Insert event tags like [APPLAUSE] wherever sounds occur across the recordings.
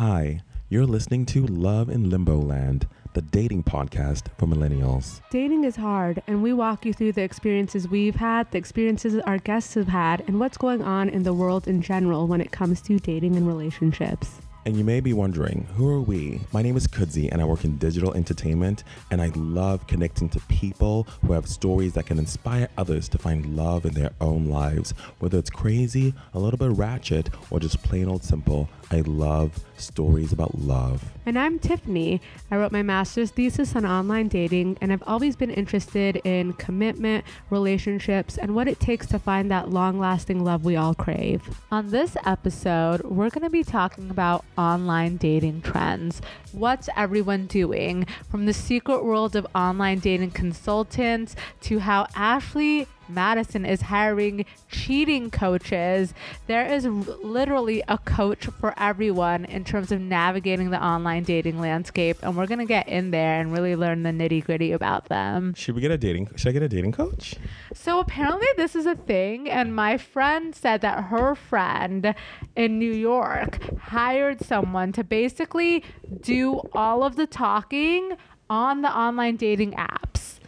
Hi, you're listening to Love in Limbo Land, the dating podcast for millennials. Dating is hard, and we walk you through the experiences we've had, the experiences our guests have had, and what's going on in the world in general when it comes to dating and relationships. And you may be wondering, who are we? My name is Kudzi, and I work in digital entertainment, and I love connecting to people who have stories that can inspire others to find love in their own lives. Whether it's crazy, a little bit ratchet, or just plain old simple, I love stories about love. And I'm Tiffany. I wrote my master's thesis on online dating, and I've always been interested in commitment, relationships, and what it takes to find that long lasting love we all crave. On this episode, we're going to be talking about online dating trends. What's everyone doing? From the secret world of online dating consultants to how Ashley Madison is hiring cheating coaches. There is literally a coach for everyone in terms of navigating the online dating landscape, and we're gonna get in there and really learn the nitty gritty about them. Should we get a dating? Should I get a dating coach? So apparently this is a thing, and my friend said that her friend in New York hired someone to basically do all of the talking on the online dating apps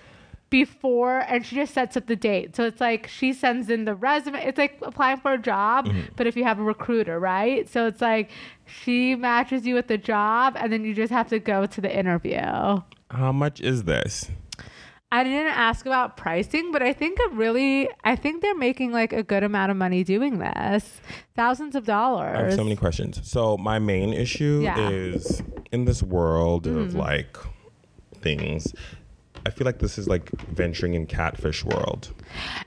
before and she just sets up the date. So it's like she sends in the resume. It's like applying for a job, but if you have a recruiter, right? So it's like she matches you with the job and then you just have to go to the interview. How much is this? I didn't ask about pricing, but I think it really I think they're making like a good amount of money doing this. Thousands of dollars. I have so many questions. So my main issue Yeah. Mm-hmm. is in this world of like things. I feel like this is like venturing in catfish world.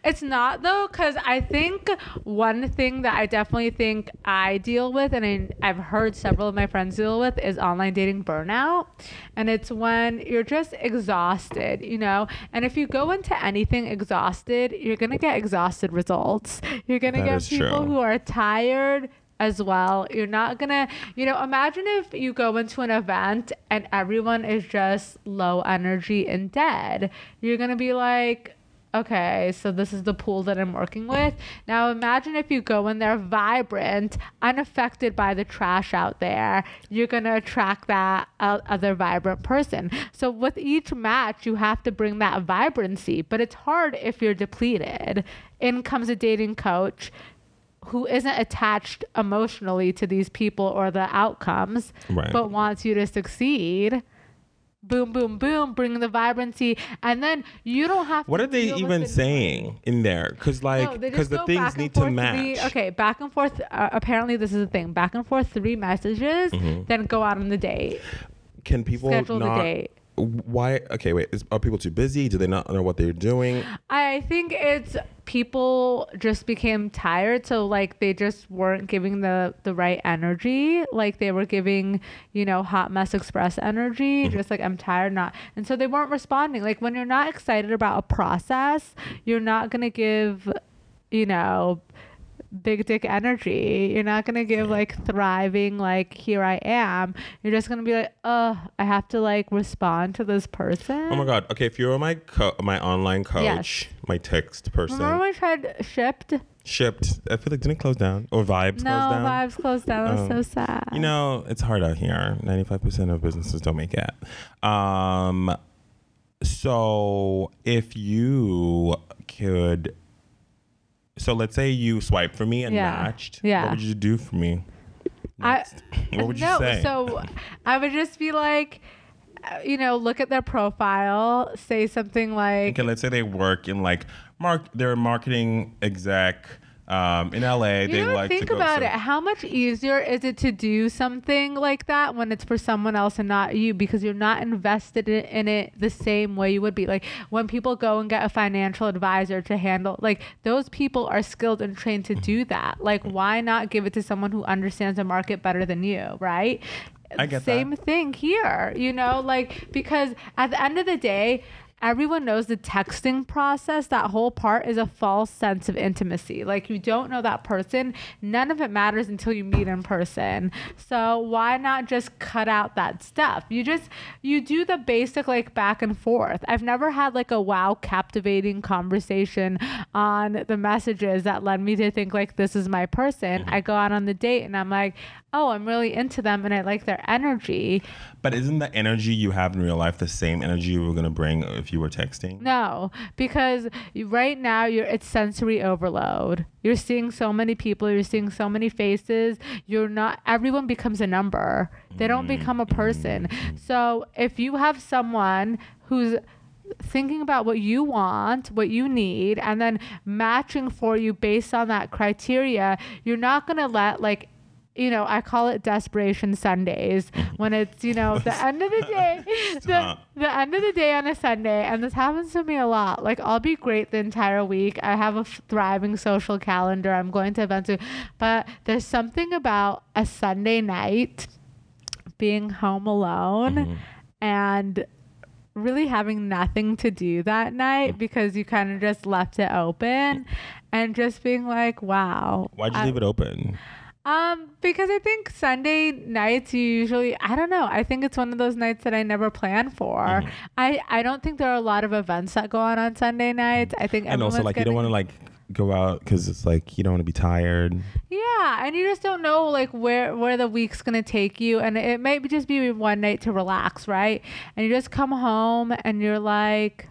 It's not though, because I think one thing that I definitely think I deal with, and I, I've heard several of my friends deal with, is online dating burnout. And it's when you're just exhausted, you know? And if you go into anything exhausted, you're going to get exhausted results. You're going to get people true. who are tired as well. You're not gonna, you know, imagine if you go into an event and everyone is just low energy and dead. You're gonna be like, okay, so this is the pool that I'm working with. Now imagine if you go in there vibrant, unaffected by the trash out there. You're gonna attract that other vibrant person. So with each match, you have to bring that vibrancy, but it's hard if you're depleted. In comes a dating coach who isn't attached emotionally to these people or the outcomes, Right. but wants you to succeed. Boom, boom, boom, bring the vibrancy, and then you don't have. What are they even the- saying in there? Because like, because just the things need to match. three- okay, back and forth. Uh, apparently, this is the thing. Back and forth, three messages, Mm-hmm. then go out on the date. Can people Schedule the not? date. Why? Okay, wait. Is, are people too busy? Do they not know what they're doing? I think it's people just became tired, so like they just weren't giving the the right energy. Like they were giving, you know, hot mess express energy, mm-hmm. just like I'm tired, not, and so they weren't responding. Like when you're not excited about a process, you're not gonna give, you know. Big dick energy. You're not gonna give like thriving, like here I am. You're just gonna be like, oh, I have to like respond to this person. Oh my god. Okay, if you were my co- my online coach, Yes. my text person, Remember when I tried shipped? shipped. I feel like didn't it close down or vibes No, closed down. vibes closed down. Oh. so sad. You know, it's hard out here. Ninety-five percent of businesses don't make it. Um, so if you could, so let's say you swiped for me and Yeah. matched. Yeah. What would you do for me? I- what would you [LAUGHS] no, say? so I would just be like, uh, you know, look at their profile, say something like, okay, let's say they work in like mark. They're a marketing exec. Um, in LA, you they know, like think to go. about it. How much easier is it to do something like that when it's for someone else and not you because you're not invested in, it the same way you would be? Like when people go and get a financial advisor to handle, like those people are skilled and trained to do that. Like why not give it to someone who understands the market better than you, right? I get that. Same thing here, you know, like because at the end of the day, everyone knows the texting process, that whole part is a false sense of intimacy. Like you don't know that person. None of it matters until you meet in person. So why not just cut out that stuff? You just you do the basic like back and forth. I've never had like a wow captivating conversation on the messages that led me to think like this is my person. Mm-hmm. I go out on the date and I'm like, oh, I'm really into them and I like their energy. But isn't the energy you have in real life the same energy you were gonna bring uh, if you were texting? No, because right now you're it's sensory overload. You're seeing so many people, you're seeing so many faces. You're not everyone becomes a number. They don't become a person. Mm, mm. So if you have someone who's thinking about what you want, what you need, and then matching for you based on that criteria, you're not gonna let like you know, I call it desperation Sundays [LAUGHS] when it's, you know, the end of the [LAUGHS] day, the, the end of the day on a Sunday. And this happens to me a lot. Like, I'll be great the entire week. I have a f- thriving social calendar. I'm going to events, but there's something about a Sunday night being home alone Mm-hmm. and really having nothing to do that night because you kind of just left it open and just being like, wow. Why'd you I- leave it open? Um, because I think Sunday nights you usually I don't know. I think it's one of those nights that I never plan for. Mm-hmm. I I don't think there are a lot of events that go on on Sunday nights. I think And also, like, you don't want to like go out because it's like you don't want to be tired. Yeah, and you just don't know like where where the week's gonna take you, and it might be just be one night to relax, right? And you just come home and you're like,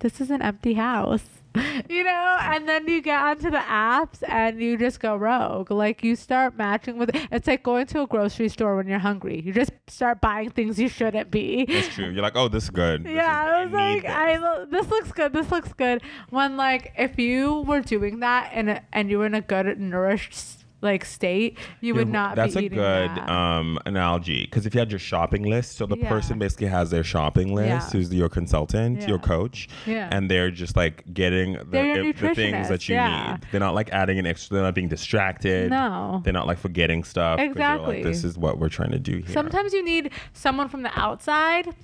this is an empty house. [LAUGHS] You know, and then you get onto the apps and you just go rogue. Like you start matching with it's like going to a grocery store when you're hungry. You just start buying things you shouldn't be. That's true. You're like, oh, this is good. This Yeah, is, I was like, this. I this looks good. This looks good. When like if you were doing that and and you were in a good nourished like state, you would not. That's be a good that. um, analogy because if you had your shopping list, so the Yeah. person basically has their shopping list, Yeah. who's your consultant, your coach, Yeah. and they're just like getting the, They're your if- the things that you yeah. need. They're not like adding an extra. They're not being distracted. No. They're not like forgetting stuff. Exactly. Like, this is what we're trying to do here. Sometimes you need someone from the outside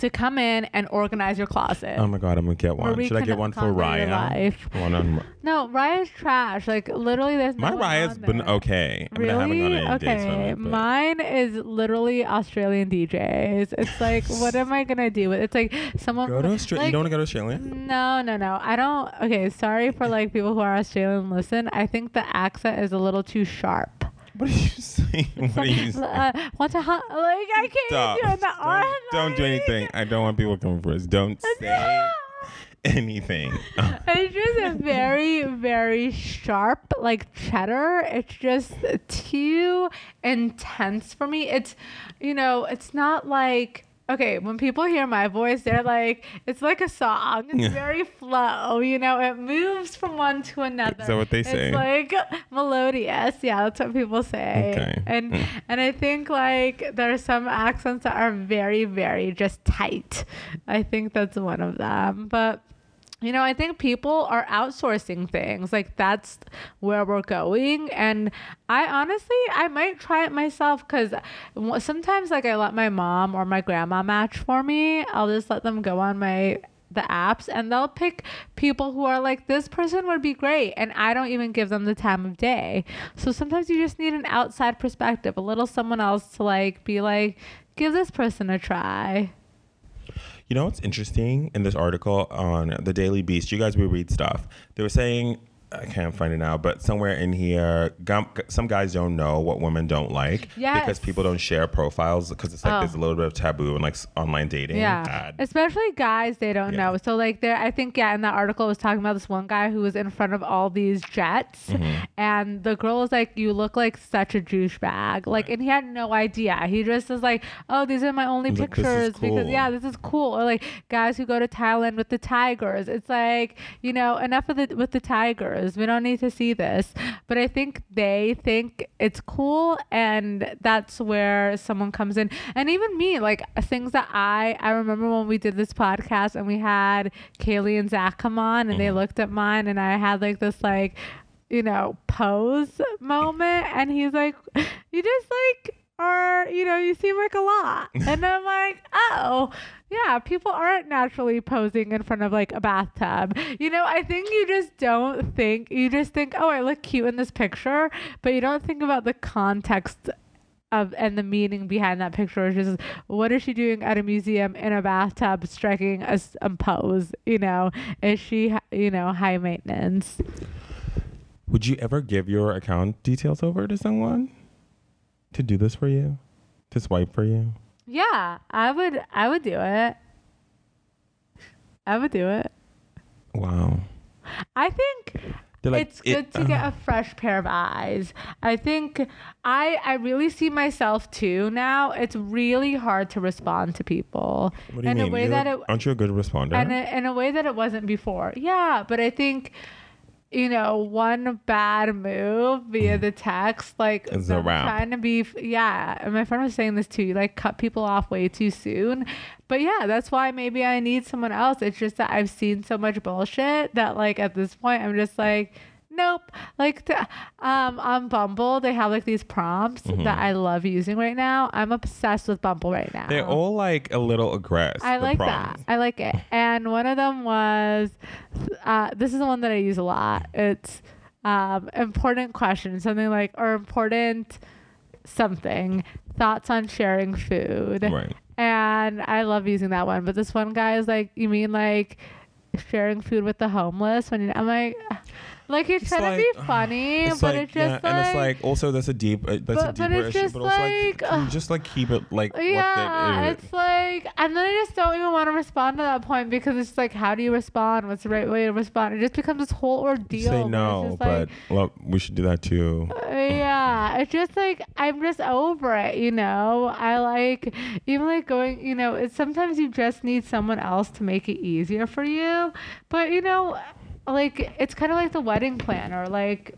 to come in and organize your closet. Oh my god, I'm gonna get one. Should I get one for reconfigure your Raya? life. One on no, Raya's trash. Like literally, there's my no Raya's on been there. okay. I mean, I haven't Really? gone on dates from okay. it, Mine is literally Australian DJs. It's like, [LAUGHS] what am I gonna do with? It's like someone. Go to Australia. you don't want to go to Australia? No, no, no. I don't. Okay, sorry for like people who are Australian. Listen, I think the accent is a little too sharp. What are you [LAUGHS] saying? What are you [LAUGHS] saying? Uh, what the hell? Like I can't Stop. do it. Don't, don't do anything. I don't want people coming for us. Don't [LAUGHS] say anything. It's just very, very sharp, like cheddar. It's just too intense for me. It's, you know, it's not like. Okay, when people hear my voice, they're like, it's like a song. It's very flow, you know, it moves from one to another. Is that what they say? It's like melodious. Yeah, that's what people say. Okay. And Mm. and I think like there are some accents that are very, very just tight. I think that's one of them. But you know, I think people are outsourcing things. Like that's where we're going. And I honestly, I might try it myself because sometimes, like, I let my mom or my grandma match for me. I'll just let them go on my the apps and they'll pick people who are like this person would be great and I don't even give them the time of day. So sometimes you just need an outside perspective, a little someone else to like be like give this person a try. You know what's interesting in this article on the Daily Beast? You guys will read stuff. They were saying, I can't find it now, but somewhere in here, some guys don't know what women don't like Yes. because people don't share profiles because it's like Oh. there's a little bit of taboo in like online dating. Yeah. Bad. Especially guys they don't Yeah. know. So like there I think yeah, in that article was talking about this one guy who was in front of all these jets Mm-hmm. and the girl was like, You look like such a douchebag. Like and he had no idea. He just was like, Oh, these are my only He's like, "This is pictures because yeah, this is cool. Or like guys who go to Thailand with the tigers. It's like, you know, enough of the with the tigers. We don't need to see this. But I think they think it's cool and that's where someone comes in. And even me, like things that I I remember when we did this podcast and we had Kaylee and Zach come on and they mm-hmm. looked at mine and I had like this like you know, pose moment and he's like, You just like are, you know, you seem like a lot. And I'm like, oh, yeah, people aren't naturally posing in front of like a bathtub. You know, I think you just don't think, you just think, oh, I look cute in this picture, but you don't think about the context of and the meaning behind that picture which is what is she doing at a museum in a bathtub striking a pose you know is she you know high maintenance Would you ever give your account details over to someone to do this for you? To swipe for you? Yeah, I would. I would do it. I would do it. Wow. I think like, it's good it- to get uh-huh. a fresh pair of eyes. I think I I really see myself too now. It's really hard to respond to people What do you in mean? a way You're- that it aren't you a good responder? and in a way that it wasn't before. Yeah, but I think you know one bad move via the text like It's a wrap. trying to be yeah and my friend was saying this too you like cut people off way too soon but yeah that's why maybe i need someone else it's just that i've seen so much bullshit that like at this point i'm just like nope like the, um on bumble they have like these prompts Mm-hmm. that i love using right now i'm obsessed with bumble right now They're all like a little aggressive. I like that. I like it. [LAUGHS] And one of them was, uh, this is the one that I use a lot. It's um, important question, something like, or important something, thoughts on sharing food. Right. And I love using that one. But this one guy is like, you mean like sharing food with the homeless? When you, I'm like, like you're It's trying like- to [SIGHS] be funny, but like, it's just yeah, like, and it's like also that's a deep, uh, that's a But- but deeper it's issue, just but also like, can just like keep it like yeah, what the, it's like, and then I just don't even want to respond to that point because it's like, how do you respond? What's the right way to respond? It just becomes this whole ordeal. say no, but like, well, we should do that too. uh, yeah, it's just like I'm just over it, you know. I like even like going, you know. It's sometimes you just need someone else to make it easier for you, but you know, like it's kind of like the wedding planner, like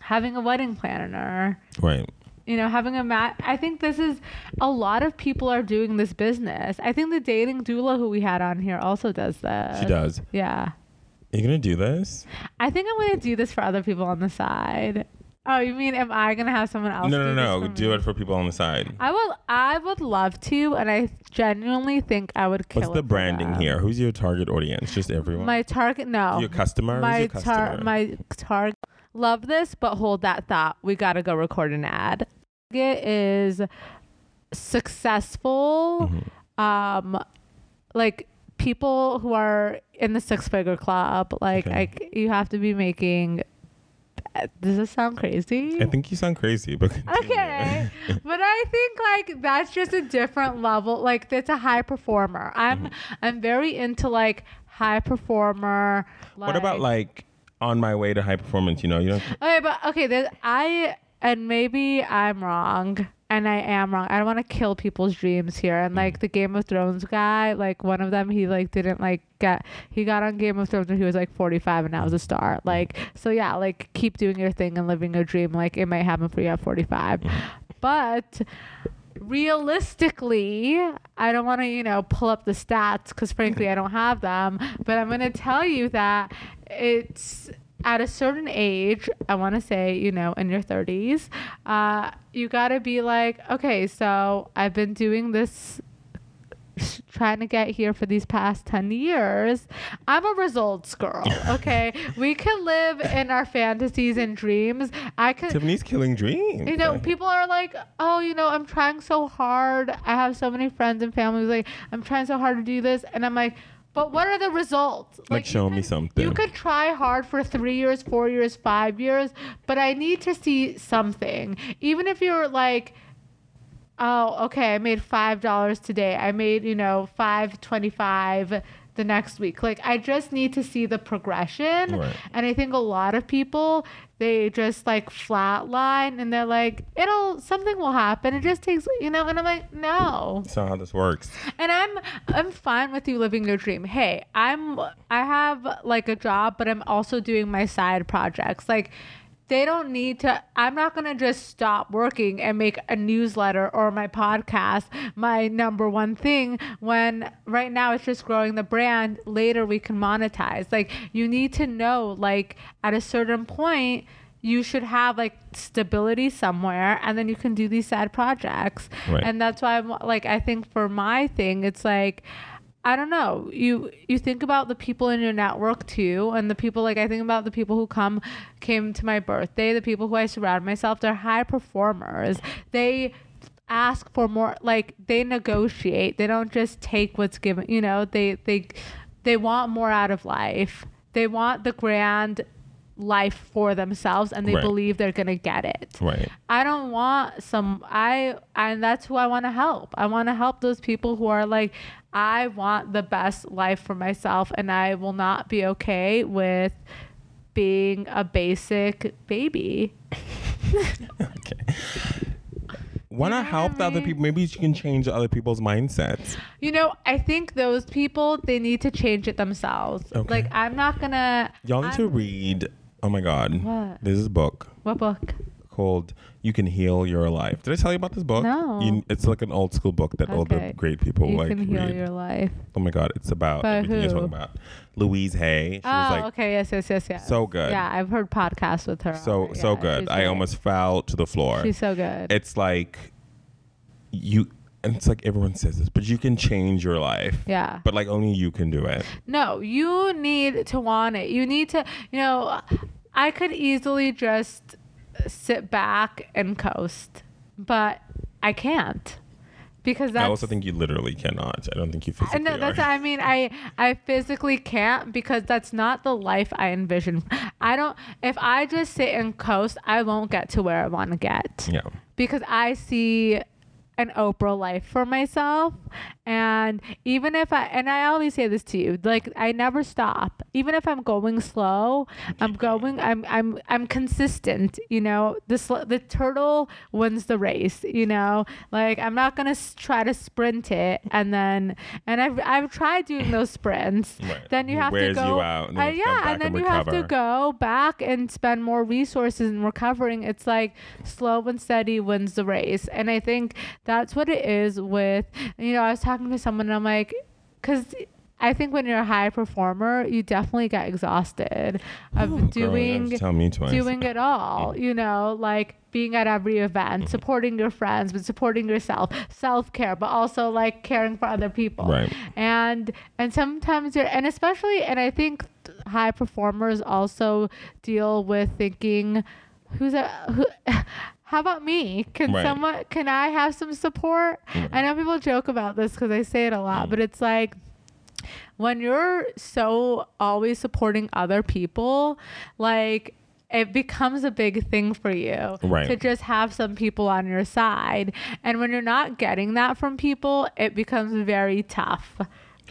having a wedding planner Right. you know having a mat i think this is a lot of people are doing this business i think the dating doula who we had on here also does this She does. yeah Are you gonna do this? i think i'm gonna do this for other people on the side oh you mean am i gonna have someone else No, do no, no. this Do it for people on the side. i would i would love to and i genuinely think i would kill What's the branding here? Who's your target audience? Just everyone. my target no your customer. my tar my target love this but hold that thought we gotta go record an ad target is successful Mhm. um like people who are in the six figure club like Okay. like you have to be making does this sound crazy I think you sound crazy, but continue. Okay. [LAUGHS] but I think like that's just a different level. Like that's a high performer. I'm Mm-hmm. I'm very into like high performer. Like, what about like on my way to high performance? You know, you don't. Okay, but okay, I and maybe I'm wrong. And I am wrong. I don't want to kill people's dreams here. And like mm. the Game of Thrones guy, like one of them, he like didn't like get. He got on Game of Thrones when he was like 45, and now was a star. Mm. Like so, yeah. Like keep doing your thing and living your dream. Like it might happen for you at 45, mm. but realistically, I don't want to, you know, pull up the stats because frankly, I don't have them. But I'm going to tell you that it's at a certain age, I want to say, you know, in your 30s, uh, you got to be like, okay, so I've been doing this trying to get here for these past 10 years. I'm a results girl, [LAUGHS] okay? we can live in our fantasies and dreams. I can Tiffany's killing dreams. you know, Like, people are like, oh, you know, I'm trying so hard. I have so many friends and family who's like, I'm trying so hard to do this. And I'm like, but what are the results? Like, you show me something. You could try hard for three years, four years, five years, but I need to see something. Even if you're like, oh, okay, I made five dollars today. I made, you know, five twenty-five the next week. Like I just need to see the progression. Right. And I think a lot of people they just like flatline and they're like, it'll something will happen. It just takes you know, and I'm like, no. That's not how this works. And I'm I'm fine with you living your dream. Hey, I'm I have like a job, but I'm also doing my side projects. Like they don't need to I'm not going to just stop working and make a newsletter or my podcast my number one thing when right now it's just growing the brand. Later we can monetize. Like you need to know like at a certain point you should have like stability somewhere and then you can do these side projects Right. and that's why i'm like i think for my thing it's like i don't know. You you think about the people in your network too and the people like i think about the people who come came to my birthday the people who i surround myself they're high performers. They ask for more like they negotiate. They don't just take what's given you know they they they want more out of life. They want the grand life for themselves and they Right. believe they're to get it. Right. I don't want some I and that's who I want to help. I want to help those people who are like I want the best life for myself and I will not be okay with being a basic baby. [LAUGHS] Okay. Want to know I help the other people? Maybe you can change other people's mindsets. You know, I think those people they need to change it themselves. Okay. Like I'm not to Y'all need to read. Oh my God. What? There's this book What book? called "You Can Heal Your Life." Did I tell you about this book? No. You, it's like an old school book that all the Okay. great people like. you like can heal read. your life. oh my God! It's about By everything you're who? talking about. Louise Hay. She oh, was like okay. Yes, yes, yes, yes. so good. Yeah, I've heard podcasts with her. so so Yeah, good. she's I great. almost fell to the floor. She's so good. it's like you, and it's like everyone says this, but you can change your life. yeah. But like only you can do it. No, you need to want it. You need to, you know, I could easily just sit back and coast, but I can't because that's. I also think you literally cannot. I don't think you physically know that's. are. I mean, I I physically can't because that's not the life I envision. I don't. If I just sit and coast, I won't get to where I want to get yeah. because I see an Oprah life for myself. And even if I, and I always say this to you, like I never stop. Even if I'm going slow, I'm going, I'm, I'm, I'm consistent. You know, the sl- the turtle wins the race. You know, like I'm not gonna s- try to sprint it and then, and I've, I've tried doing those sprints. [LAUGHS] Right. Then you It have to go, out, and then uh, to yeah, and then and you have to go back and spend more resources in recovering. It's like slow and steady wins the race. And I think that's what it is with, you know, I was talking to someone and I'm like, because I think when you're a high performer, you definitely get exhausted of Ooh, doing yeah, tell me twice. doing it all you know like being at every Mm-hmm. event supporting your friends but supporting yourself self-care but also like caring for other people Right. and and sometimes you're and especially and i think high performers also deal with thinking who's a who how about me can Right. someone can i have some support Right. i know people joke about this because i say it a lot Mm. but it's like when you're so always supporting other people, like it becomes a big thing for you Right. to just have some people on your side. And when you're not getting that from people, it becomes very tough.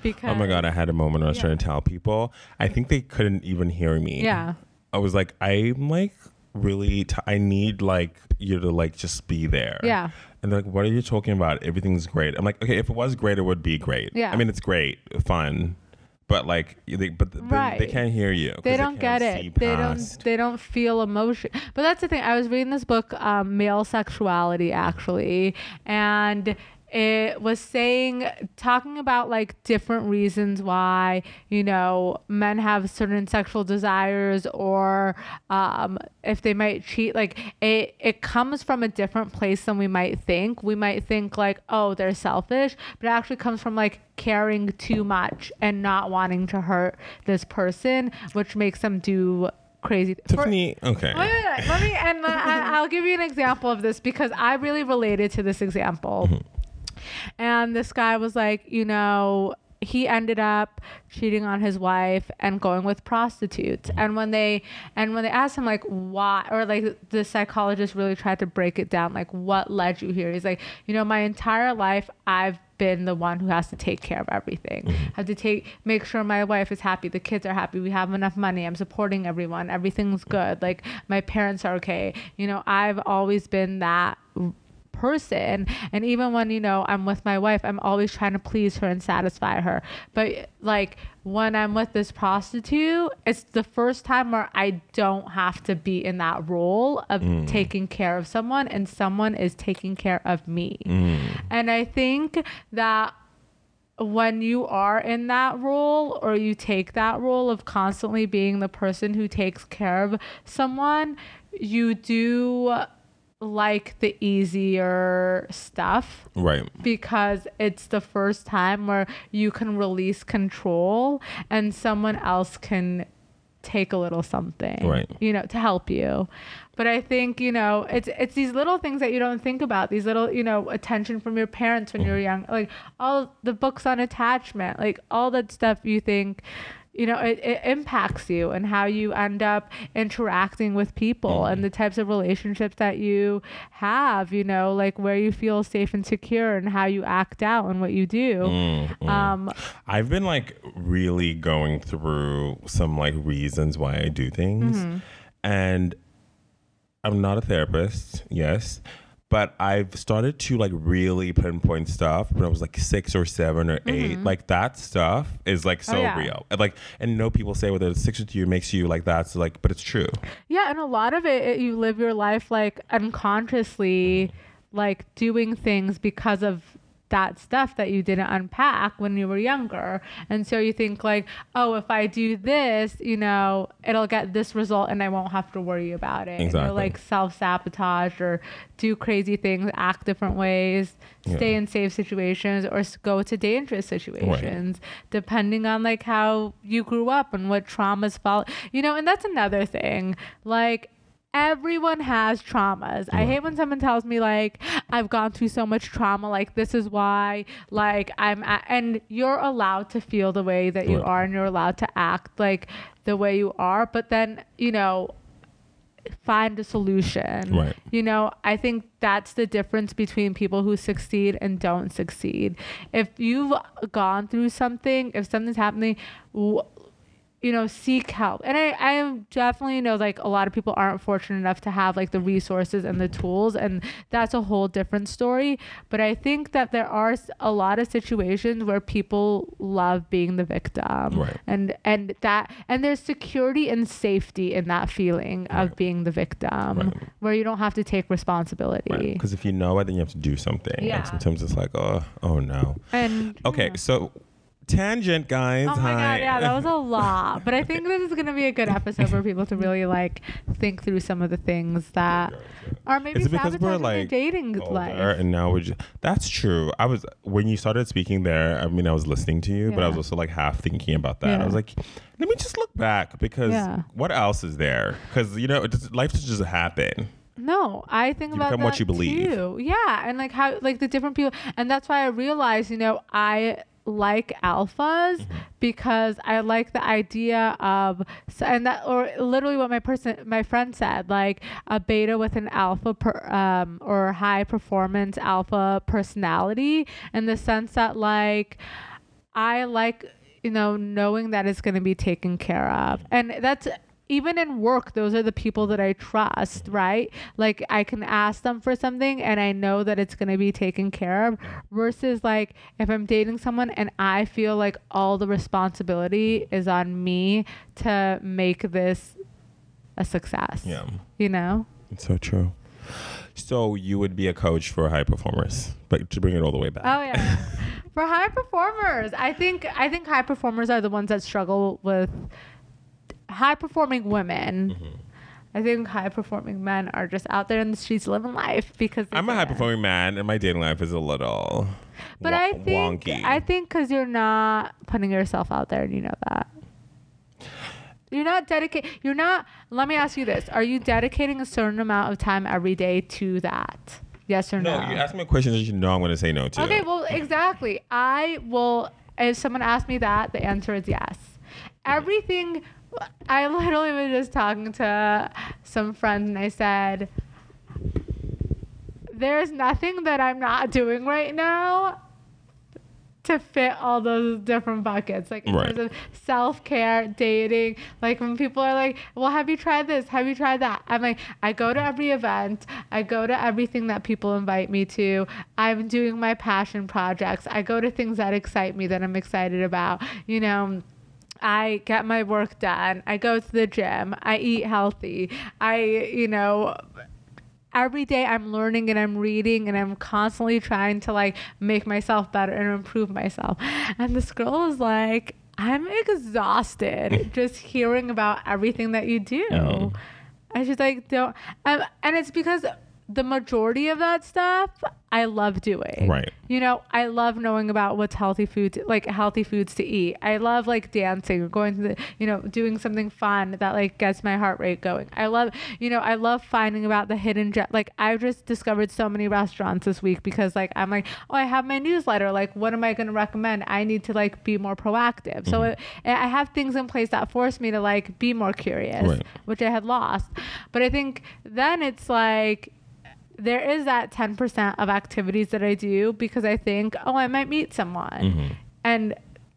Because Oh my god, I had a moment where I was Yeah. trying to tell people. I think they couldn't even hear me. Yeah. I was like, I'm like really. T- I need like you to like just be there. Yeah. And they're like, what are you talking about? Everything's great. I'm like, okay, if it was great, it would be great. Yeah. I mean, it's great, fun, but like, they, but they, Right. they can't hear you. they don't get can't see it. They don't. They don't feel emotion. But that's the thing. I was reading this book, um, Male Sexuality, actually, and it was saying, talking about like different reasons why you know men have certain sexual desires, or um, if they might cheat. Like it, it comes from a different place than we might think. We might think like, oh, they're selfish, but it actually comes from like caring too much and not wanting to hurt this person, which makes them do crazy. for- Tiffany, okay. Wait, wait, wait. Let me, and I, I'll give you an example of this because I really related to this example. And this guy was like, you know, he ended up cheating on his wife and going with prostitutes. And when they and when they asked him like why or like the psychologist really tried to break it down like what led you here. He's like, you know, my entire life I've been the one who has to take care of everything. Mm-hmm. Have to take make sure my wife is happy, the kids are happy, we have enough money, I'm supporting everyone, everything's good. Like my parents are okay. You know, I've always been that person. And even when you know i'm with my wife i'm always trying to please her and satisfy her. But like when i'm with this prostitute it's the first time where i don't have to be in that role of mm. taking care of someone and someone is taking care of me. Mm. And i think that when you are in that role or you take that role of constantly being the person who takes care of someone, you do like the easier stuff right. because it's the first time where you can release control and someone else can take a little something Right. you know to help you but i think you know it's it's these little things that you don't think about these little you know attention from your parents when you're mm-hmm. young like all the books on attachment like all that stuff you think you know it, it impacts you and how you end up interacting with people Mm. and the types of relationships that you have you know like where you feel safe and secure and how you act out and what you do Mm, mm. um I've been like really going through some like reasons why I do things. Mm-hmm. And I'm not a therapist, yes, but I've started to like really pinpoint stuff when I was like six or seven or 8 Like that stuff is like so Mm-hmm. Oh, yeah. real. And like, and no people say whether it sticks with you, makes you like that. So like, but it's true. Yeah, and a lot of it, it you live your life like unconsciously, like doing things because of that stuff that you didn't unpack when you were younger. And so you think like, oh, if I do this, you know, it'll get this result and I won't have to worry about it. Exactly. you'll like self-sabotage or do crazy things, act different ways, stay Yeah. in safe situations or go to dangerous situations depending on like how you grew up and what traumas follow. You know, and that's another thing. Like everyone has traumas. I hate when someone tells me like I've gone through so much trauma like this is why like I'm a and you're allowed to feel the way that you Right. are and you're allowed to act like the way you are, but then, you know, find a solution. Right. You know, I think that's the difference between people who succeed and don't succeed. If you've gone through something, if something's happening, w- you know, seek help. And I, I definitely know like a lot of people aren't fortunate enough to have like the resources and the tools, and that's a whole different story. But I think that there are a lot of situations where people love being the victim, Right. and and that and there's security and safety in that feeling of being the victim, Right. where you don't have to take responsibility. Because if you know it, then you have to do something. Yeah. And sometimes it's like, oh, oh no. And Okay, yeah. so tangent, guys. Oh my Hi. god, yeah, that was a [LAUGHS] lot. But I think this is gonna be a good episode for people to really like think through some of the things that are maybe Is because we're, their like, dating life. and now we're just that's true i was when you started speaking there i mean i was listening to you but i was also like half thinking about that i was like let me just look back because Yeah. what else is there because you know it just, life doesn't just happen No, I think You about that what you believe. too. Yeah, and like how like the different people, and that's why I realized, you know, I like alphas Mm-hmm. because I like the idea of and that or literally what my person my friend said like a beta with an alpha per, um or high performance alpha personality in the sense that like I like you know knowing that it's going to be taken care of and that's even in work those are the people that I trust right? Like I can ask them for something and I know that it's going to be taken care of versus like if I'm dating someone and I feel like all the responsibility is on me to make this a success yeah. you know? It's so true. So you would be a coach for high performers but to bring it all the way back. Oh yeah. [LAUGHS] For high performers, I think I think high performers are the ones that struggle with high performing women. Mm-hmm. I think high performing men are just out there in the streets living life because i'm a high performing man and my dating life is a little But wa- I think wonky I think because you're not putting yourself out there, and you know that. You're not dedicate. You're not. Let me ask you this: Are you dedicating a certain amount of time every day to that? Yes or no? no you ask me a question that you know i'm going to say no to Okay, well, exactly. I will, if someone asks me that, the answer is yes. Everything, I literally was just talking to some friends and I said, there's nothing that I'm not doing right now to fit all those different buckets. Like in Right. terms of self-care dating like when people are like well have you tried this? Have you tried that? I'm like i go to every event. I go to everything that people invite me to. I'm doing my passion projects. I go to things that excite me that i'm excited about. You know I get my work done. I go to the gym. I eat healthy. I, you know, every day I'm learning and I'm reading and I'm constantly trying to like make myself better and improve myself. And this girl was like, I'm exhausted [LAUGHS] just hearing about everything that you do. Mhm. And she's like, don't, um, and it's because the majority of that stuff I love doing. Right. You know, I love knowing about what's healthy foods, like healthy foods to eat. I love like dancing or going to the, you know, doing something fun that like gets my heart rate going. I love, you know, I love finding about the hidden gem. Like I've just discovered so many restaurants this week because like I'm like, oh, I have my newsletter. Like, what am I going to recommend? I need to like be more proactive. So mm-hmm. it, I have things in place that force me to like be more curious, Right. which I had lost. But I think then it's like there is that 10% of activities that I do because I think, oh, I might meet someone. Mm-hmm. And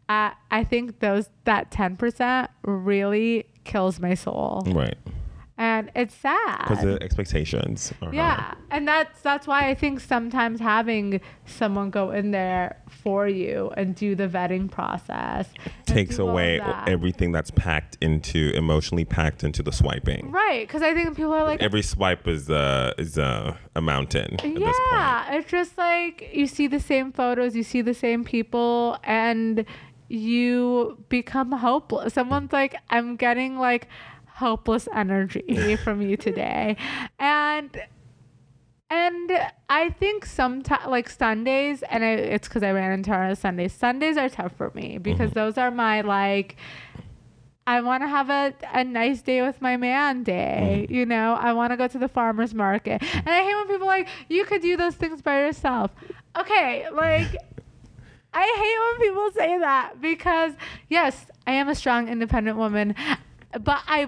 I, I think those that 10% really kills my soul. Right. And it's sad. Because the expectations. Are Yeah. And that's that's why I think sometimes having someone go in there for you and do the vetting process Takes do all of away that. everything that's packed into emotionally packed into the swiping. Right, because I think people are like, Every swipe is a is a, a mountain at this point. yeah, it's just like you see the same photos, you see the same people, and you become hopeless. Someone's like, I'm getting like hopeless energy [LAUGHS] from you today. And and I think sometimes, like Sundays, and I, it's because I ran into her on Sundays. Sundays are tough for me because mm-hmm. those are my like. I want to have a, a nice day with my man day. Mm-hmm. You know, I want to go to the farmer's market. And I hate when people are like, you could do those things by yourself. Okay, like, [LAUGHS] I hate when people say that because, yes, I am a strong, independent woman. But I,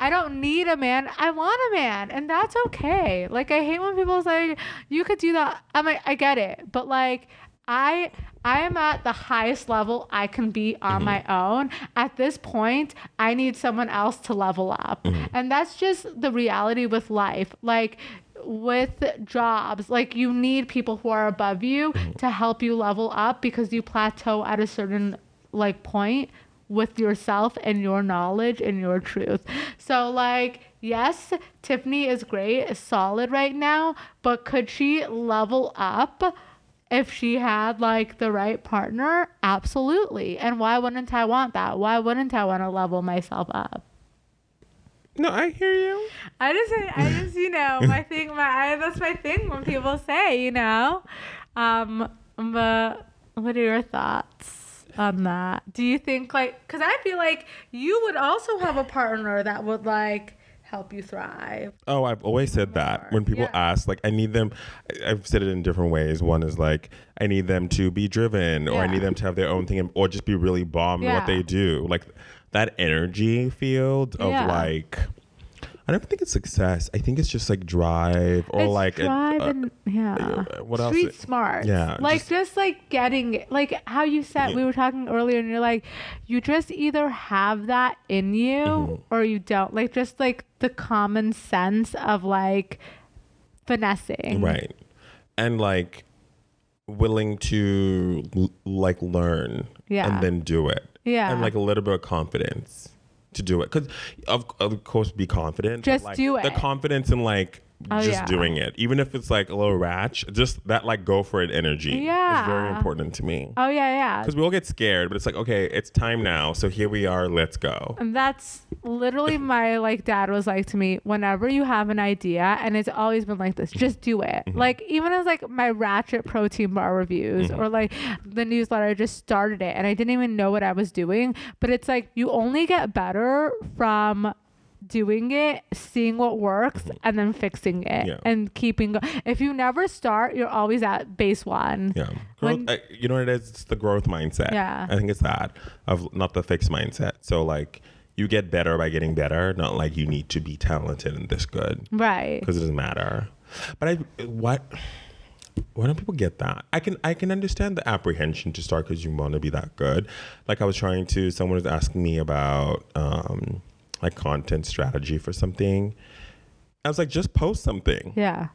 I don't need a man. I want a man, and that's okay. Like I hate when people say you could do that. I'm like, I get it, but like I I am at the highest level I can be on mm-hmm. my own. At this point, I need someone else to level up. Mm-hmm. And that's just the reality with life. Like with jobs, like you need people who are above you mm-hmm. to help you level up because you plateau at a certain like point with yourself and your knowledge and your truth. So like yes, Tiffany is great, is solid right now, but could she level up? if she had like the right partner, absolutely. And why wouldn't I want that? Why wouldn't I want to level myself up? No, I hear you. I just, I just, you know, my [LAUGHS] thing, my I, that's my thing when people say, you know, um, but what are your thoughts on that? Do you think like, because I feel like you would also have a partner that would like help you thrive. Oh, I've always said that. When people Yeah. ask, like, I need them, I've said it in different ways. One is like, I need them to be driven, or I need them to have their own thing, or just be really bomb in what they do. Like, that energy field of Yeah. like, I don't think it's success. I think it's just like drive or it's like, a- drive uh, and yeah. what else Street smart. yeah, Like just- just, like getting like how you said Yeah. we were talking earlier, and you're like, you just either have that in you Mm-hmm. or you don't. Like just like the common sense of like finessing. right, and like willing to l- like learn, Yeah. and then do it, Yeah. and like a little bit of confidence to do it. Because of of course, be confident. Just like, do The confidence in like Oh, just yeah. doing it, even if it's like a little ratch. Just that like go for it energy. yeah. is very important to me. Oh yeah, yeah. Because we all get scared, but it's like okay, it's time now. So here we are. Let's go. And that's literally [LAUGHS] my like dad was like to me whenever you have an idea and it's always been like this just do it Mm-hmm. like even as like my ratchet protein bar reviews Mm-hmm. or like the newsletter I just started it and I didn't even know what I was doing but it's like you only get better from doing it seeing what works and then fixing it. Yeah. and keeping go- if you never start you're always at base one Yeah. Growth, When- uh, you know what it is? It's the growth mindset. Yeah. I think it's that of not the fixed mindset. So like you get better by getting better, not like you need to be talented and this good right because it doesn't matter. But I what why don't people get that? I can I can understand the apprehension to start because you want to be that good. Like I was trying to, someone was asking me about um, like content strategy for something. I was like, just post something yeah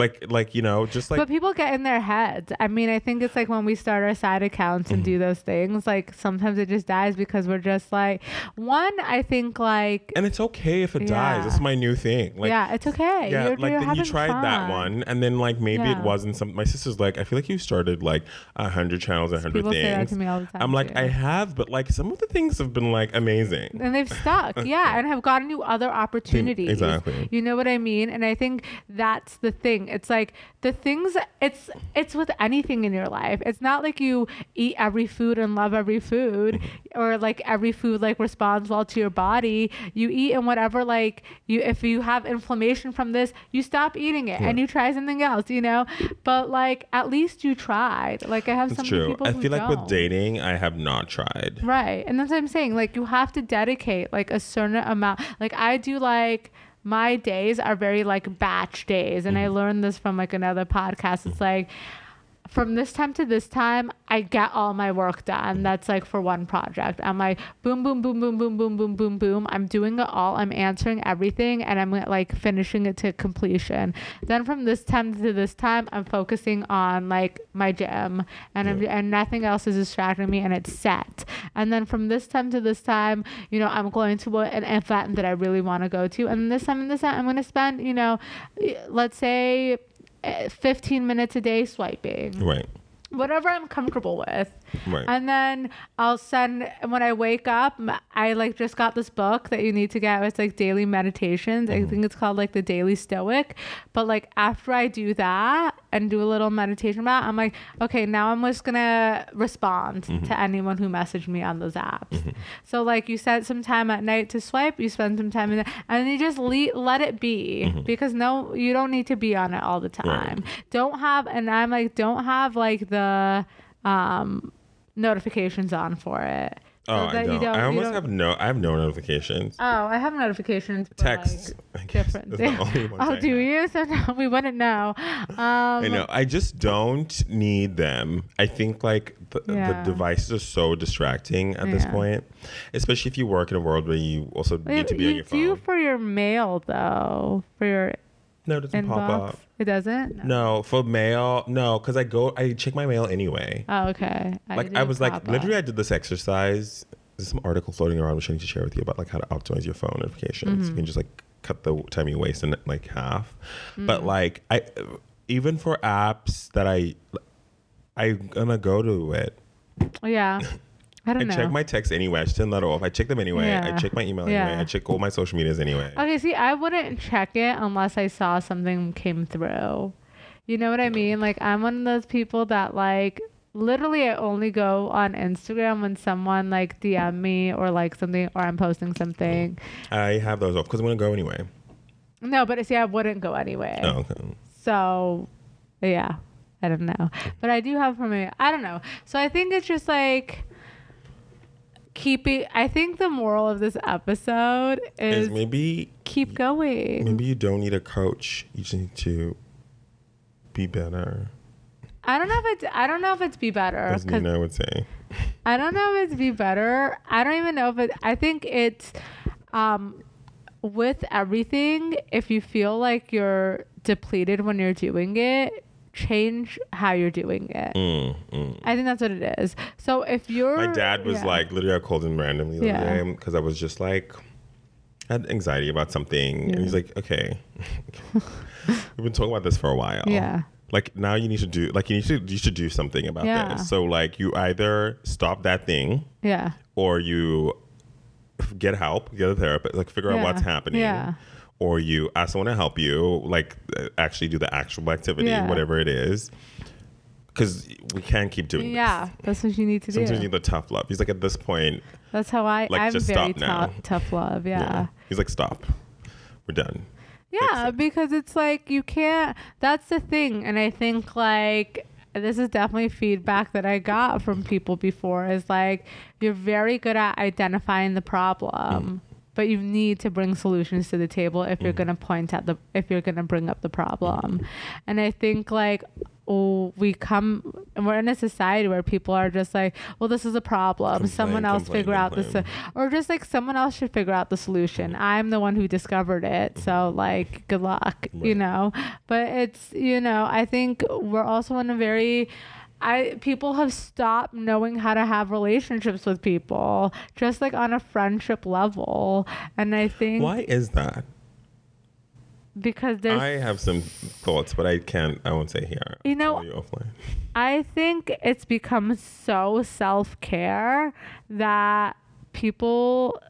like like you know just like but people get in their heads. I mean, I think it's like when we start our side accounts and do Mm-hmm. those things, like sometimes it just dies because we're just like, one, I think like, and it's okay if it dies. Yeah. This is my new thing. Like yeah, it's okay. yeah, you're, like you're then you tried that one, and then like maybe it wasn't some. My sister's like, I feel like you started like a hundred channels, a hundred People say that things. to me all the time. I'm like, too. I have, but like some of the things have been like amazing. and they've stuck [LAUGHS] yeah and have gotten you other opportunities exactly. you know what i mean and i think that's the thing it's like the things it's it's with anything in your life it's not like you eat every food and love every food or like every food like responds well to your body you eat and whatever like you if you have inflammation from this you stop eating it and you try something else you know but like at least you tried like i have It's some true. people I feel like with don't. dating, I have not tried. Right. And that's what I'm saying. Like you have to dedicate like a certain amount. Like I do like my days are very like batch days and I Mm-hmm. learned this from like another podcast. It's like from this time to this time, I get all my work done. That's like for one project. I'm like boom, boom, boom, boom, boom, boom, boom, boom, boom. I'm doing it all. I'm answering everything and I'm like finishing it to completion. Then from this time to this time, I'm focusing on like my gym and I'm, and nothing else is distracting me and it's set. And then from this time to this time, you know, I'm going to an event that I really want to go to. And this time and this time, I'm going to spend, you know, let's say 15 minutes a day swiping Right. whatever I'm comfortable with. Right. And then I'll send when I wake up. I like just got this book that you need to get. It's like daily meditations. I mm-hmm. think it's called like the Daily Stoic. But like after I do that and do a little meditation about, it, I'm like, okay, now I'm just gonna respond mm-hmm. to anyone who messaged me on those apps. Mm-hmm. So like you set some time at night to swipe. You spend some time in it, and you just le- let it be because no, you don't need to be on it all the time. Don't have, and I'm like, don't have like the um notifications on for it. so oh, I you don't. I almost don't- have no. I have no notifications. Oh, I have notifications. For Text. Like, different is things. the only [LAUGHS] Oh, do you? So no, we wouldn't know. Um, I know. I just don't need them. I think like the, Yeah. the devices are so distracting at this point, especially if you work in a world where you also need to be on you your do phone. for your mail though, for your no, it doesn't pop inbox. up. It doesn't. No, for mail, no, because I go, I check my mail anyway. Oh, okay. like I was like, literally, I did this exercise. There's some article floating around which I need to share with you about like how to optimize your phone notifications. Mm-hmm. You can just like cut the time you waste in like half. Mm. But like I, even for apps that I, I'm gonna go to it. Yeah. [LAUGHS] I I don't know. check my texts anyway. I just turn that off. I check them anyway. I check my email Yeah. anyway. I check all my social medias anyway. Okay, see, I wouldn't check it unless I saw something came through. You know what I mean? Like, I'm one of those people that, like, literally, I only go on Instagram when someone, like, DM me or, like, something, or I'm posting something. I have those off because I'm gonna go anyway. No, but see, I wouldn't go anyway. Oh, okay. So, yeah, I don't know. But I do have from. I don't know. So I think it's just like keeping. I think the moral of this episode Is is maybe keep going. maybe you don't need a coach. You just need to be better, I don't know if it's. I don't know if it's be better. as 'cause Nina would say. I don't know if it's be better. I don't even know if it. I think it's. Um, with everything, if you feel like you're depleted when you're doing it, change how you're doing it. Mm, mm. I think that's what it is. So if you're My dad was yeah. like, literally, I called him randomly the Yeah. other day because I was just like, I had anxiety about something. And he's like, okay, [LAUGHS] we've been talking about this for a while. Yeah. Like now you need to do, like you need to, you should do something about Yeah. this. So like you either stop that thing yeah, or you get help, get a therapist, like figure out what's happening. Yeah. Or you ask someone to help you, like uh, actually do the actual activity, Yeah. whatever it is. Because we can't keep doing this. yeah, this. that's what you need to Sometimes you do. need the tough love. He's like, at this point, That's how I. Like, I'm just very stop now. tou- tough love. Yeah. He's like, stop. We're done. Yeah, it. because it's like you can't. That's the thing, and I think like this is definitely feedback that I got from people before. Is like you're very good at identifying the problem. But you need to bring solutions to the table if you're mm-hmm. gonna point at the if you're gonna bring up the problem, and I think like oh we come and we're in a society where people are just like, well, this is a problem. Complain, someone else complain, figure out this, or just like someone else should figure out the solution. Mm-hmm. I'm the one who discovered it, mm-hmm. so like, good luck, you know. But it's you know, I think we're also in a very I people have stopped knowing how to have relationships with people, just like on a friendship level. And I think Why is that? because there's I have some thoughts, but I can't. I won't say here. You know- you offline. I think it's become so self care that people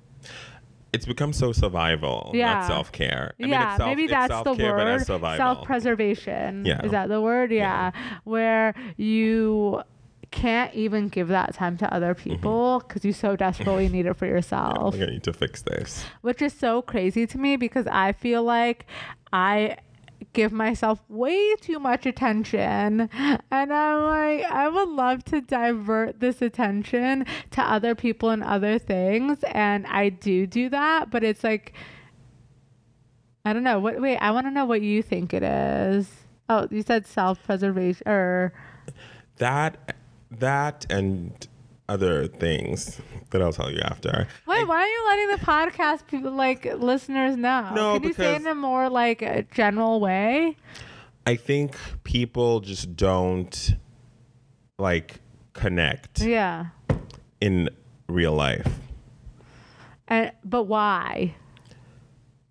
It's become so survival, Yeah. not self care. yeah, maybe that's the self-care, but as word. Self preservation. Yeah. Is that the word? Yeah. Yeah. Where you can't even give that time to other mm-hmm. people because you so desperately need it for yourself. [LAUGHS] like, I need to fix this. Which is so crazy to me because I feel like I give myself way too much attention. And I'm like I would love to divert this attention to other people and other things. And I do do that but it's like I don't know. What wait I want to know what you think it is. Oh you said self-preservation or That, that, and other things that I'll tell you after. wait why are you letting the podcast people like listeners know No, can you say it in a more like a general way I think people just don't like connect yeah in real life. and but why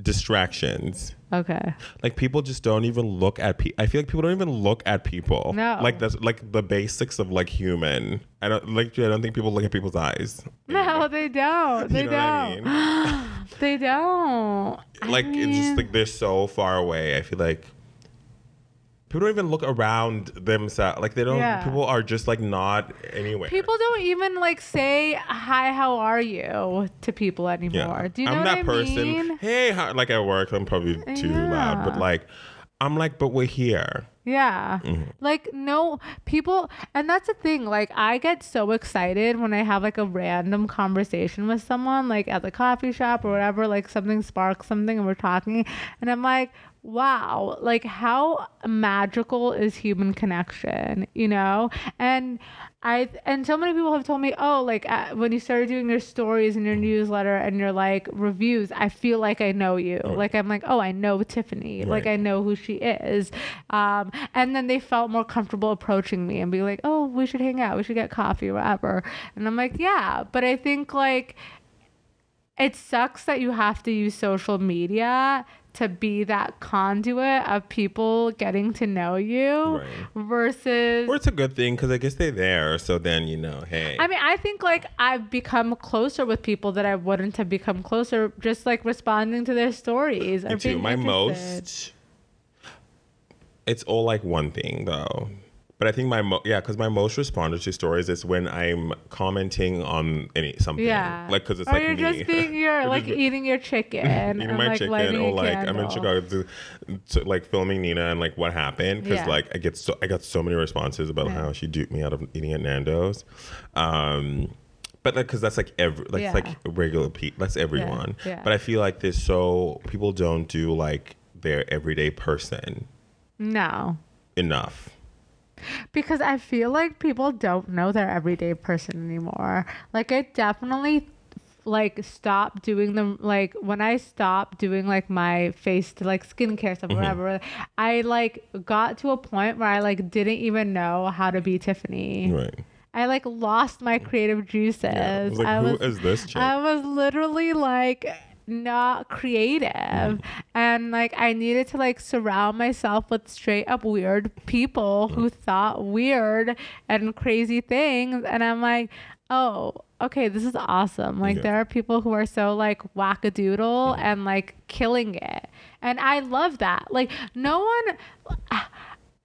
Distractions. Okay Like people just don't even look at people. I feel like people don't even look at people. No. Like that's like the basics of like human. I don't like. I don't think people look at people's eyes. No, they don't. They [LAUGHS] what I don't. mean? [GASPS] they don't. I like it's just like they're so far away. I feel like people don't even look around themselves. Like they don't. Yeah. People are just like not anywhere. people don't even like say hi, how are you to people anymore. Yeah. Do you know I'm that I person. mean? Hey, how, like at work, I'm probably too loud, but like, I'm like, but we're here. Yeah. Mm-hmm. Like no people and that's the thing like I get so excited when I have like a random conversation with someone like at the coffee shop or whatever like something sparks something and we're talking and I'm like wow like how magical is human connection you know and I and so many people have told me oh like uh, when you started doing your stories and your newsletter and your like reviews I feel like I know you like I'm like oh I know Tiffany like I know who she is. Um, and then they felt more comfortable approaching me and be like, oh, we should hang out. We should get coffee whatever. And I'm like, yeah. But I think like it sucks that you have to use social media to be that conduit of people getting to know you Right. versus Or it's a good thing because I guess they're there. So then you know, hey, I mean, I think like I've become closer with people that I wouldn't have become closer just like responding to their stories. me too. My interested. most. It's all like one thing though. But I think my mo- yeah, because my most responded to stories is when I'm commenting on any something. Yeah. Like because it's or like you're me. just being your [LAUGHS] like eating your chicken [LAUGHS] eating my like chicken or like I'm in. Chicago to, to like filming Nina and like what happened because Yeah. like I get so I got so many responses about Yeah. how she duped me out of eating at Nando's, um, but like because that's like every like Yeah. like regular people that's everyone. yeah. But I feel like there's so people don't do like their everyday person No. enough. Because I feel like people don't know their everyday person anymore. Like I definitely like stopped doing them like when I stopped doing like my face to like skincare stuff Mm-hmm. whatever, I like got to a point where I like didn't even know how to be Tiffany. Right. I like lost my creative juices. Yeah. I was like, I who was- is this chick? I was literally like not creative Mm. and like I needed to like surround myself with straight up weird people Mm. who thought weird and crazy things and I'm like oh okay this is awesome like Yeah. there are people who are so like wackadoodle and like killing it and I love that like no one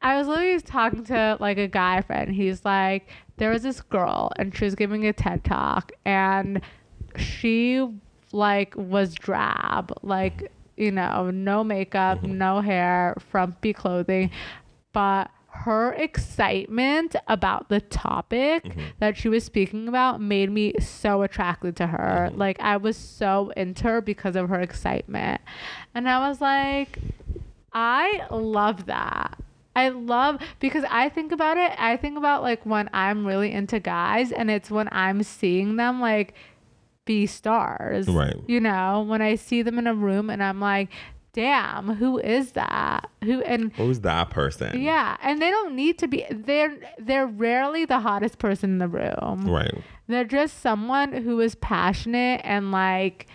I was literally talking to like a guy friend. He's like, there was this girl and she was giving a TED talk and she like was drab, like, you know, no makeup, mm-hmm. no hair, frumpy clothing, but her excitement about the topic mm-hmm. that she was speaking about made me so attracted to her. Mm-hmm. Like I was so into her because of her excitement. And I was like, I love that. I love because I think about it. I think about like when I'm really into guys, and it's when I'm seeing them like be stars. Right. You know, when I see them in a room and I'm like, damn, who is that? Who and Who's that person? yeah, and they don't need to be. They're they're rarely the hottest person in the room. Right. They're just someone who is passionate and like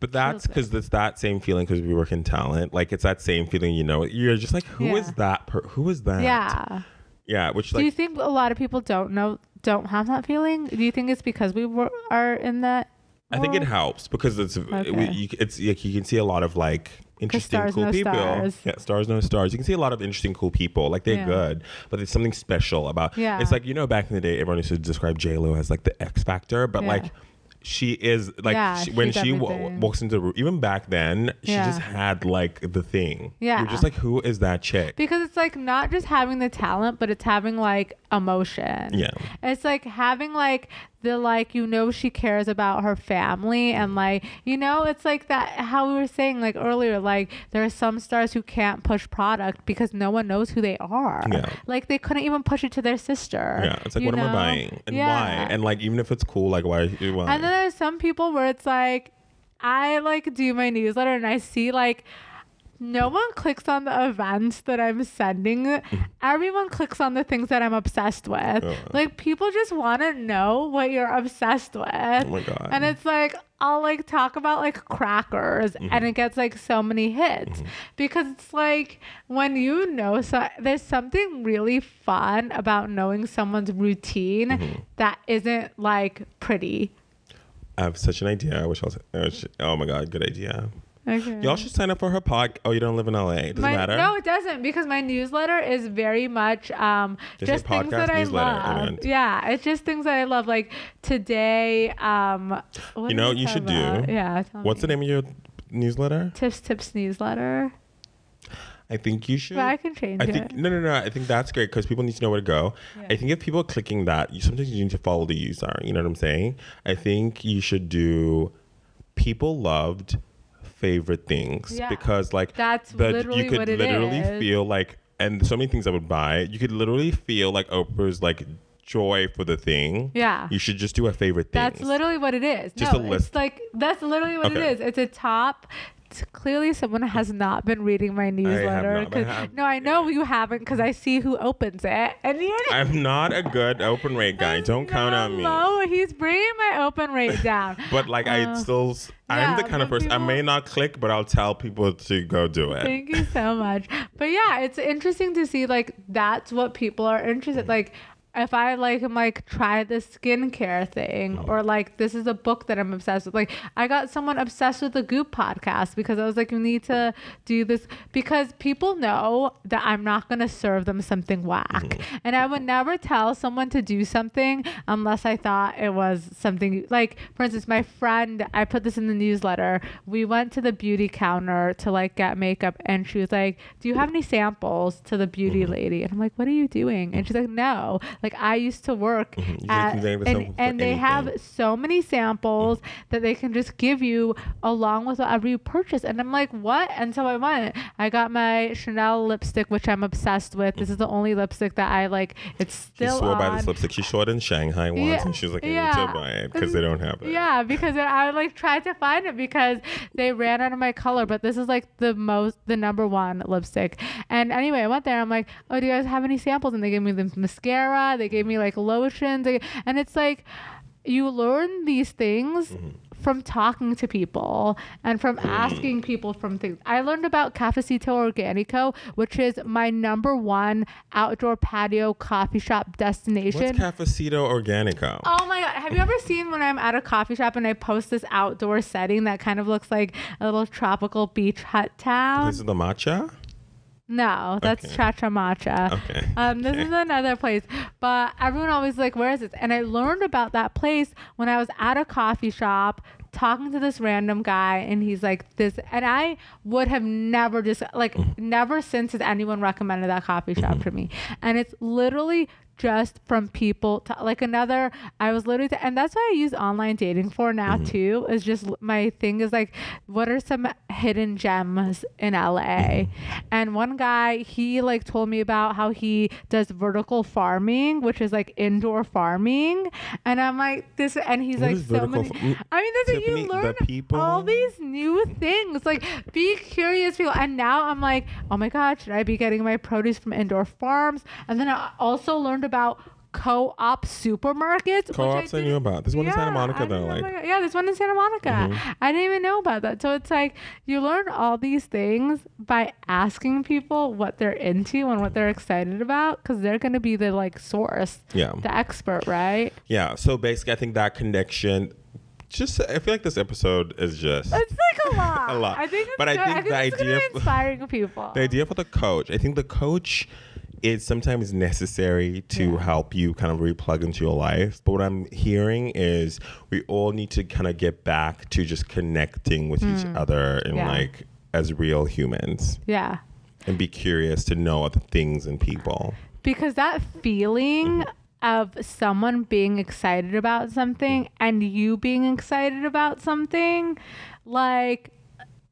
But that's because it's that same feeling because we work in talent. Like it's that same feeling, you know. You're just like, who is Yeah. that? Per- who is that? yeah. Yeah. Which Do you think a lot of people don't know don't have that feeling? Do you think it's because we were, are in that? I think it helps because it's we, Okay. you, it's like you can see a lot of like interesting cool know people. stars. Yeah, stars no stars. You can see a lot of interesting cool people. Like they're Yeah. good, but there's something special about. Yeah. It's like you know back in the day, everyone used to describe J Lo as like the X factor, but Yeah. like. She is like Yeah, she, when she w- walks into the room. Even back then, she Yeah. just had like the thing. Yeah. you're just like, who is that chick? Because it's like not just having the talent, but it's having like emotion. Yeah. It's like having like the like you know she cares about her family and like you know it's like that how we were saying like earlier like there are some stars who can't push product because no one knows who they are. Yeah. Like they couldn't even push it to their sister. Yeah, it's like, what am I buying and Yeah. why? And like, even if it's cool, like, why? why? And then there's some people where it's like, I like do my newsletter and I see like no one clicks on the events that I'm sending. [LAUGHS] Everyone clicks on the things that I'm obsessed with. Like people just want to know what you're obsessed with. oh my god. And it's like I'll like talk about like crackers Mm-hmm. and it gets like so many hits because it's like when you know so there's something really fun about knowing someone's routine Mm-hmm. that isn't like pretty. I have such an idea. I wish I was. I wish, oh my god, good idea. Okay. Y'all should sign up for her pod. Oh, you don't live in LA. It doesn't My- matter. No, it doesn't because my newsletter is very much um, Just things that I love. yeah, it's just things that I love. Like today, um, what You know, you should do- Yeah. What's the name of your newsletter? Tips Tips newsletter. I think you should. But I can change I think it. no, no, no. I think that's great because people need to know where to go. Yeah. I think if people are clicking that, you sometimes you need to follow the user. You know what I'm saying? I think you should do people loved favorite things Yeah. because like That's the- literally you could literally is. feel like and so many things I would buy. You could literally feel like Oprah's like joy for the thing. Yeah. You should just do a favorite thing. That's literally what it is. Just no, a list. It's like that's literally what Okay. it is. It's a top. Clearly, someone has not been reading my newsletter. but have- no, I know you haven't because I see who opens it, and you're. I'm not a good open rate guy. Don't count on me. No, he's bringing my open rate [LAUGHS] down. But like I Uh, still, s- I'm yeah, the kind of person I may not click, but I'll tell people to go do it. Thank you so much. But yeah, it's interesting to see like that's what people are interested. Like if I like am like try this skincare thing or like this is a book that I'm obsessed with. Like I got someone obsessed with the Goop podcast because I was like, you need to do this because people know that I'm not gonna serve them something whack. Mm-hmm. And I would never tell someone to do something unless I thought it was something like for instance, my friend, I put this in the newsletter. We went to the beauty counter to like get makeup and she was like, Do you have any samples to the beauty mm-hmm. lady? And I'm like, What are you doing? And she's like, No. Like I used to work mm-hmm. can at, and, and they have so many samples mm-hmm. that they can just give you along with whatever you purchase. And I'm like, what? And so I went. I got my Chanel lipstick, which I'm obsessed with. This is the only lipstick that I like. It's still. She swore by this lipstick. She saw it in Shanghai once, Yeah, and she was like, "I yeah. need to buy it because they don't have it." Yeah, because I like tried to find it because they ran out of my color, but this is like the most, the number one lipstick. And anyway, I went there. I'm like, oh, do you guys have any samples? And they gave me the mascara. They gave me like lotions. And it's like, you learn these things. Mm-hmm. From talking to people and from mm-hmm. asking people from things. I learned about Cafecito Organico, which is my number one outdoor patio coffee shop destination. What's. Cafecito Organico? Oh my god! Have you ever seen when I'm at a coffee shop and I post this outdoor setting that kind of looks like a little tropical beach hut town? This is the matcha. No, that's Okay. Cha Cha Matcha. Okay. Um, this Okay. is another place, but everyone always like, where is this? And I learned about that place when I was at a coffee shop talking to this random guy, and he's like, this, and I would have never just like Mm-hmm. never since has anyone recommended that coffee shop to me, and it's literally just from people to, like another i was literally and that's why i use online dating for now too is just my thing is like what are some hidden gems in la and one guy he like told me about how he does vertical farming which is like indoor farming. And i'm like this and he's What like so many fa- mm, i mean that's what you learn people- all these new things like be curious people. And now i'm like oh my god should i be getting my produce from indoor farms? And then i also learned about co-op supermarkets Co-ops I knew about. There's one in Santa Monica I though, like- Mm-hmm. about- yeah there's one in santa monica i didn't even know about that so it's like you learn all these things by asking people what they're into and what they're excited about because they're going to be the like source Yeah. the expert right Yeah. So basically, I think that connection. Just, I feel like this episode is just it's like a [LAUGHS] lot A lot. i think it's But I good. think the idea inspiring people the idea for the coach. I think the coach is sometimes necessary to Yeah. help you kind of replug into your life. But what I'm hearing is we all need to kind of get back to just connecting with each mm. other and. Yeah. like as real humans yeah and be curious to know other things and people. because that feeling mm-hmm. of someone being excited about something and you being excited about something like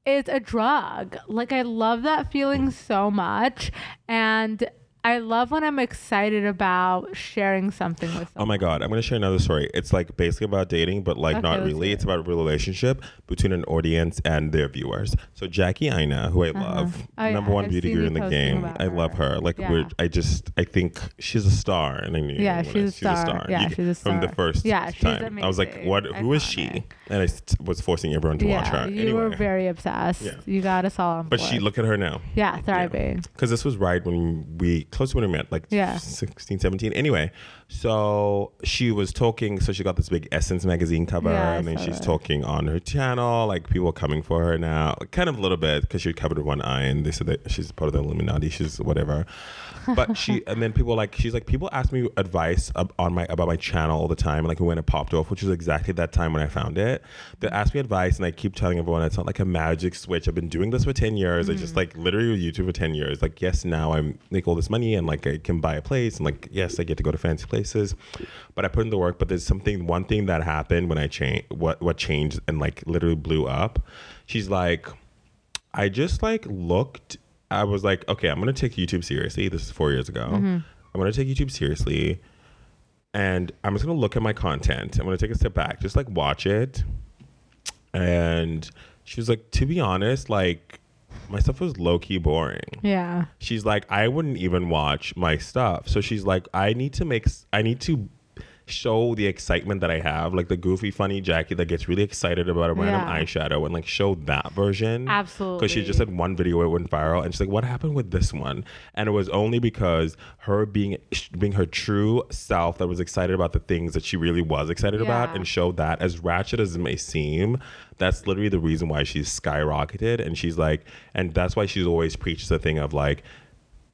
it's a drug like i love that feeling so much and i love when i'm excited about sharing something with someone Oh my god, I'm gonna share another story. It's like basically about dating, but like Okay, not really. It's about a relationship between an audience and their viewers. So Jackie Aina, who I uh-huh. love, Oh, number yeah, one I've beauty guru in the game. I love her. Like Yeah. we're, I just I think she's a star, and I knew Yeah, when she's a star. Yeah, she's a star. From the first Yeah, she's time, I was like, amazing. what? Who is she? And I was forcing everyone to watch yeah her. you anyway. were very obsessed Yeah. you got us all on but board. she look at her now. yeah thriving because this was right when we close to when we met like Yeah. 16 17 anyway so she was talking so she got this big essence magazine cover Yeah, and then she's that. talking on her channel like people are coming for her now kind of a little bit because she covered one eye and they said that she's part of the illuminati she's whatever but she and then people like she's like people ask me advice ab- on my about my channel all the time like when it popped off which was exactly that time when i found it. They ask me advice and i keep telling everyone it's not like a magic switch. I've been doing this for 10 years. I just mm. like literally with youtube for 10 years. Like yes now i make all this money and like i can buy a place and like yes i get to go to fancy places. But i put in the work but there's something one thing that happened when i changed what what changed and like literally blew up. She's like I just like looked. I was like, okay, I'm gonna take YouTube seriously. This is four years ago. Mm-hmm. I'm gonna take YouTube seriously, and I'm just gonna look at my content. I'm gonna take a step back, just like watch it. And she was like, to be honest, like my stuff was low key boring. yeah She's like, I wouldn't even watch my stuff. So she's like, I need to make, I need to show the excitement that I have, like the goofy, funny Jackie that gets really excited about a random Yeah. eyeshadow and like show that version. Absolutely. Because she just had one video where it went viral, and she's like, "What happened with this one?" And it was only because her being being her true self that was excited about the things that she really was excited about, and showed that as ratchet as it may seem, that's literally the reason why she's skyrocketed. And she's like, and that's why she's always preaches the thing of like.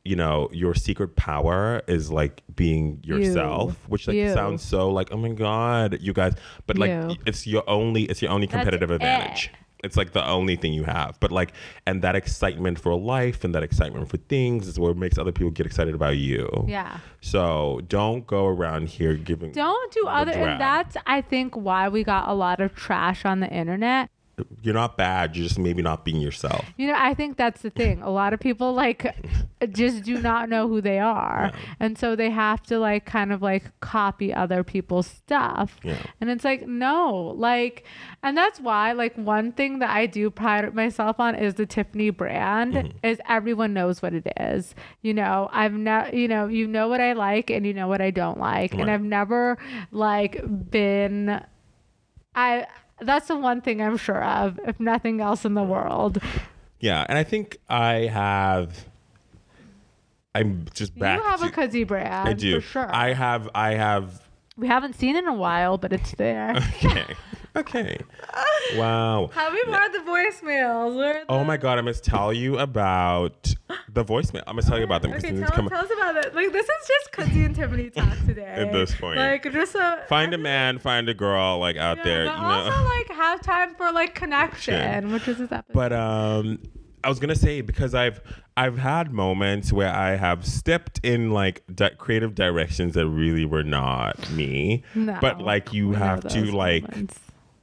You know, your secret power is like being yourself, which like You. sounds so like, oh my god, you guys. But like, You. it's your only, it's your only That's competitive it. advantage. It's like the only thing you have. But like, and that excitement for life and that excitement for things is what makes other people get excited about you. yeah So don't go around here giving. don't do other drab. and that's i think why we got a lot of trash on the internet You're not bad. You're just maybe not being yourself. you know i think that's the thing a lot of people like just do not know who they are Yeah. and so they have to like kind of like copy other people's stuff Yeah. and it's like no like and that's why like one thing that i do pride myself on is the tiffany brand Mm-hmm. is everyone knows what it is you know i've never you know you know what i like and you know what i don't like and i've never like been i that's the one thing i'm sure of if nothing else in the world Yeah, and I think I have. I'm just back. you have to, a cozy brand I do. for sure I have. I have. we haven't seen it in a while but it's there Okay. [LAUGHS] okay. [LAUGHS] Wow. have we heard the voicemails Where Oh my god, I must tell you about the voicemail. I must tell you about them Okay, tell, come. tell us about it. Like this is just Kudzy and Tiffany talk today. [LAUGHS] At this point. like just a Find a man, find a girl, like out yeah, there, but you know. also like have time for like connection, which is this episode. but um, I was gonna say because I've I've had moments where I have stepped in like di- creative directions that really were not me. No, but like you we know have to those like moments.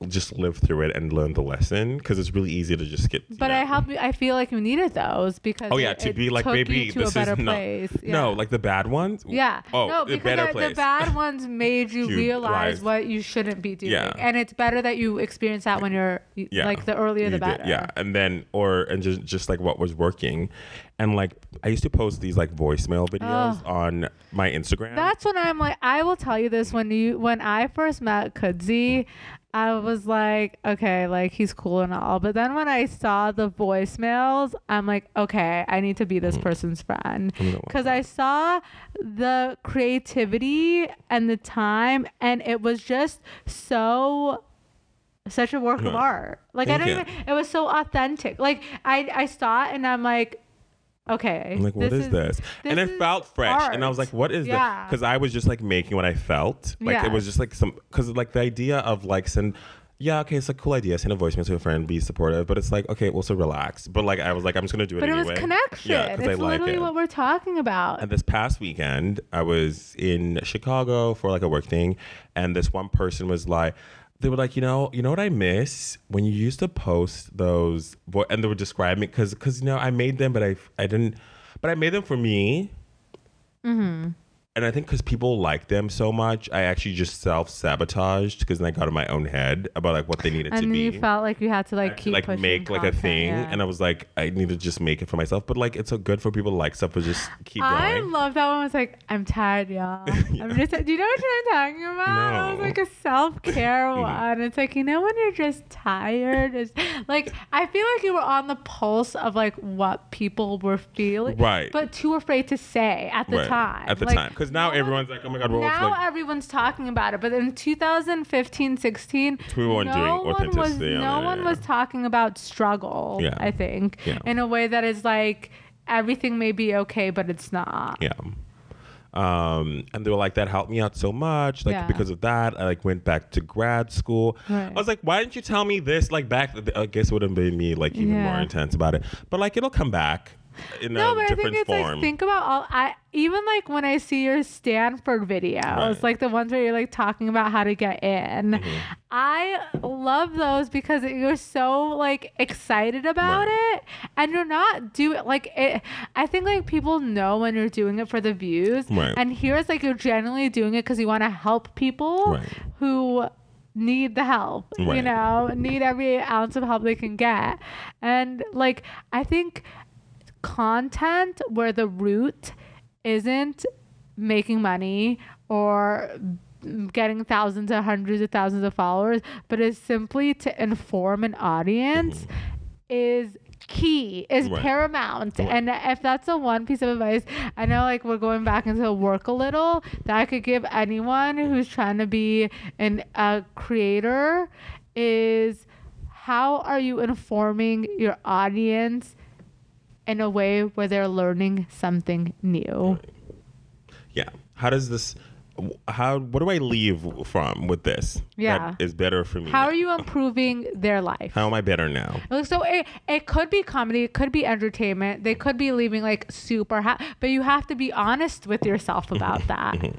Just live through it and learn the lesson because it's really easy to just get. But know. I help. I feel like you needed those because. Oh yeah, it- to it be like, baby, this better is not. place. No, like the bad ones. Yeah. Oh, no, because better the, place. the bad ones made you [LAUGHS] You realize what you shouldn't be doing. Yeah. And it's better that you experience that when you're yeah. like the earlier the You did- better. yeah, and then or and just just like what was working, and like I used to post these like voicemail videos Oh. on my Instagram. That's when I'm like, I will tell you this when you when I first met Kudzi, I was like, okay, like he's cool and all. But then when I saw the voicemails, I'm like, okay, I need to be this person's friend. Because I saw the creativity and the time, and it was just so such a work of art. Like I Thank don't you. even it was so authentic. Like I I saw it and I'm like, okay. I'm like, what is, this? And this it is felt fresh, and I was like, what is that? Yeah. Because I was just like making what I felt. Like it was just like some because like the idea of like send. Yeah, okay, it's a cool idea. Send a voicemail to a friend, be supportive, but it's like okay, well, so relax. But like, I was like, I'm just gonna do it But anyway. it was connection. Yeah, because I it's like literally it. what we're talking about. And this past weekend, I was in Chicago for like a work thing, and this one person was like, they were like, you know, you know what I miss when you used to post those, vo-, and they were describing because because you know I made them, but I I didn't, but I made them for me. Mm-hmm. And I think because people like them so much, I actually just self sabotaged because then I got in my own head about like what they needed and to be. you felt like you had to like I keep like make like a thing, yeah. and I was like, I need to just make it for myself. But like, it's so good for people to like stuff, but just keep I going. I love that one. Was like, I'm tired, y'all. [LAUGHS] I'm just. Do you know what I'm talking about? It was like a self care [LAUGHS] mm. one. It's like you know when you're just tired. It's like I feel like you were on the pulse of like what people were feeling, Right. But too afraid to say at the Right, time. At the Like, time, because now everyone's like, oh my god, well, now like, everyone's talking about it, but in 2015, 16, We weren't no doing one was no it, one yeah. was talking about struggle. Yeah. I think Yeah. in a way that is like everything may be okay, but it's not. yeah. Um, and they were like, that helped me out so much. Like Yeah. because of that, I like went back to grad school. Right. I was like, why didn't you tell me this? Like back, I guess it would have made me like even more intense about it. But like it'll come back in No, a but I think it's form. like think about all I even like when I see your Stanford videos, Right. like the ones where you're like talking about how to get in. Mm-hmm. I love those because you're so like excited about Right. it and you're not doing like it I think like people know when you're doing it for the views Right. and here's like you're genuinely doing it because you want to help people Right. who need the help you know need every ounce of help they can get and like i think content where the root isn't making money or getting thousands or hundreds of thousands of followers, but is simply to inform an audience mm-hmm. is key is Right. paramount Right. and if that's the one piece of advice i know like we're going back into work a little that i could give anyone who's trying to be an a creator is how are you informing your audience in a way where they're learning something new yeah. How does this? How? What do I leave from with this? Yeah. That is better for me. how now? are you improving their life How am I better now? So it, it could be comedy, it could be entertainment. They could be leaving like super happy, but you have to be honest with yourself [LAUGHS] about that. Mm-hmm.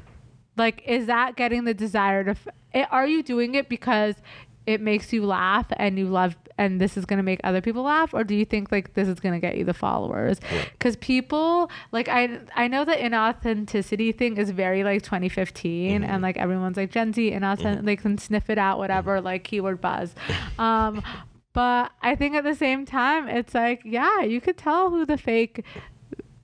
like, is that getting the desire to? F- are you doing it because it makes you laugh and you love, and this is gonna make other people laugh, or do you think like this is gonna get you the followers? Because people like I I know the inauthenticity thing is very like 2015, and mm-hmm. like everyone's like Gen Z inauthentic, mm-hmm. they can sniff it out, whatever, mm-hmm. like keyword buzz. [LAUGHS] Um, but I think at the same time, it's like, yeah, you could tell who the fake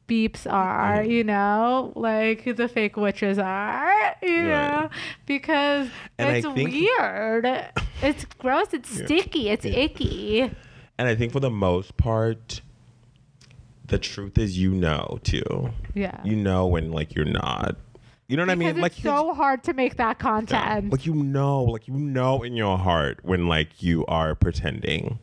beeps are, Mm-hmm. you know, like the fake witches are, you Right. know, because And it's think- weird. It's gross. It's Yeah. sticky. It's Yeah. icky. And I think for the most part, the truth is you know too. Yeah. You know when like you're not. You know what I mean? Like so hard to make that yeah. content. like you know, like you know in your heart when like you are pretending,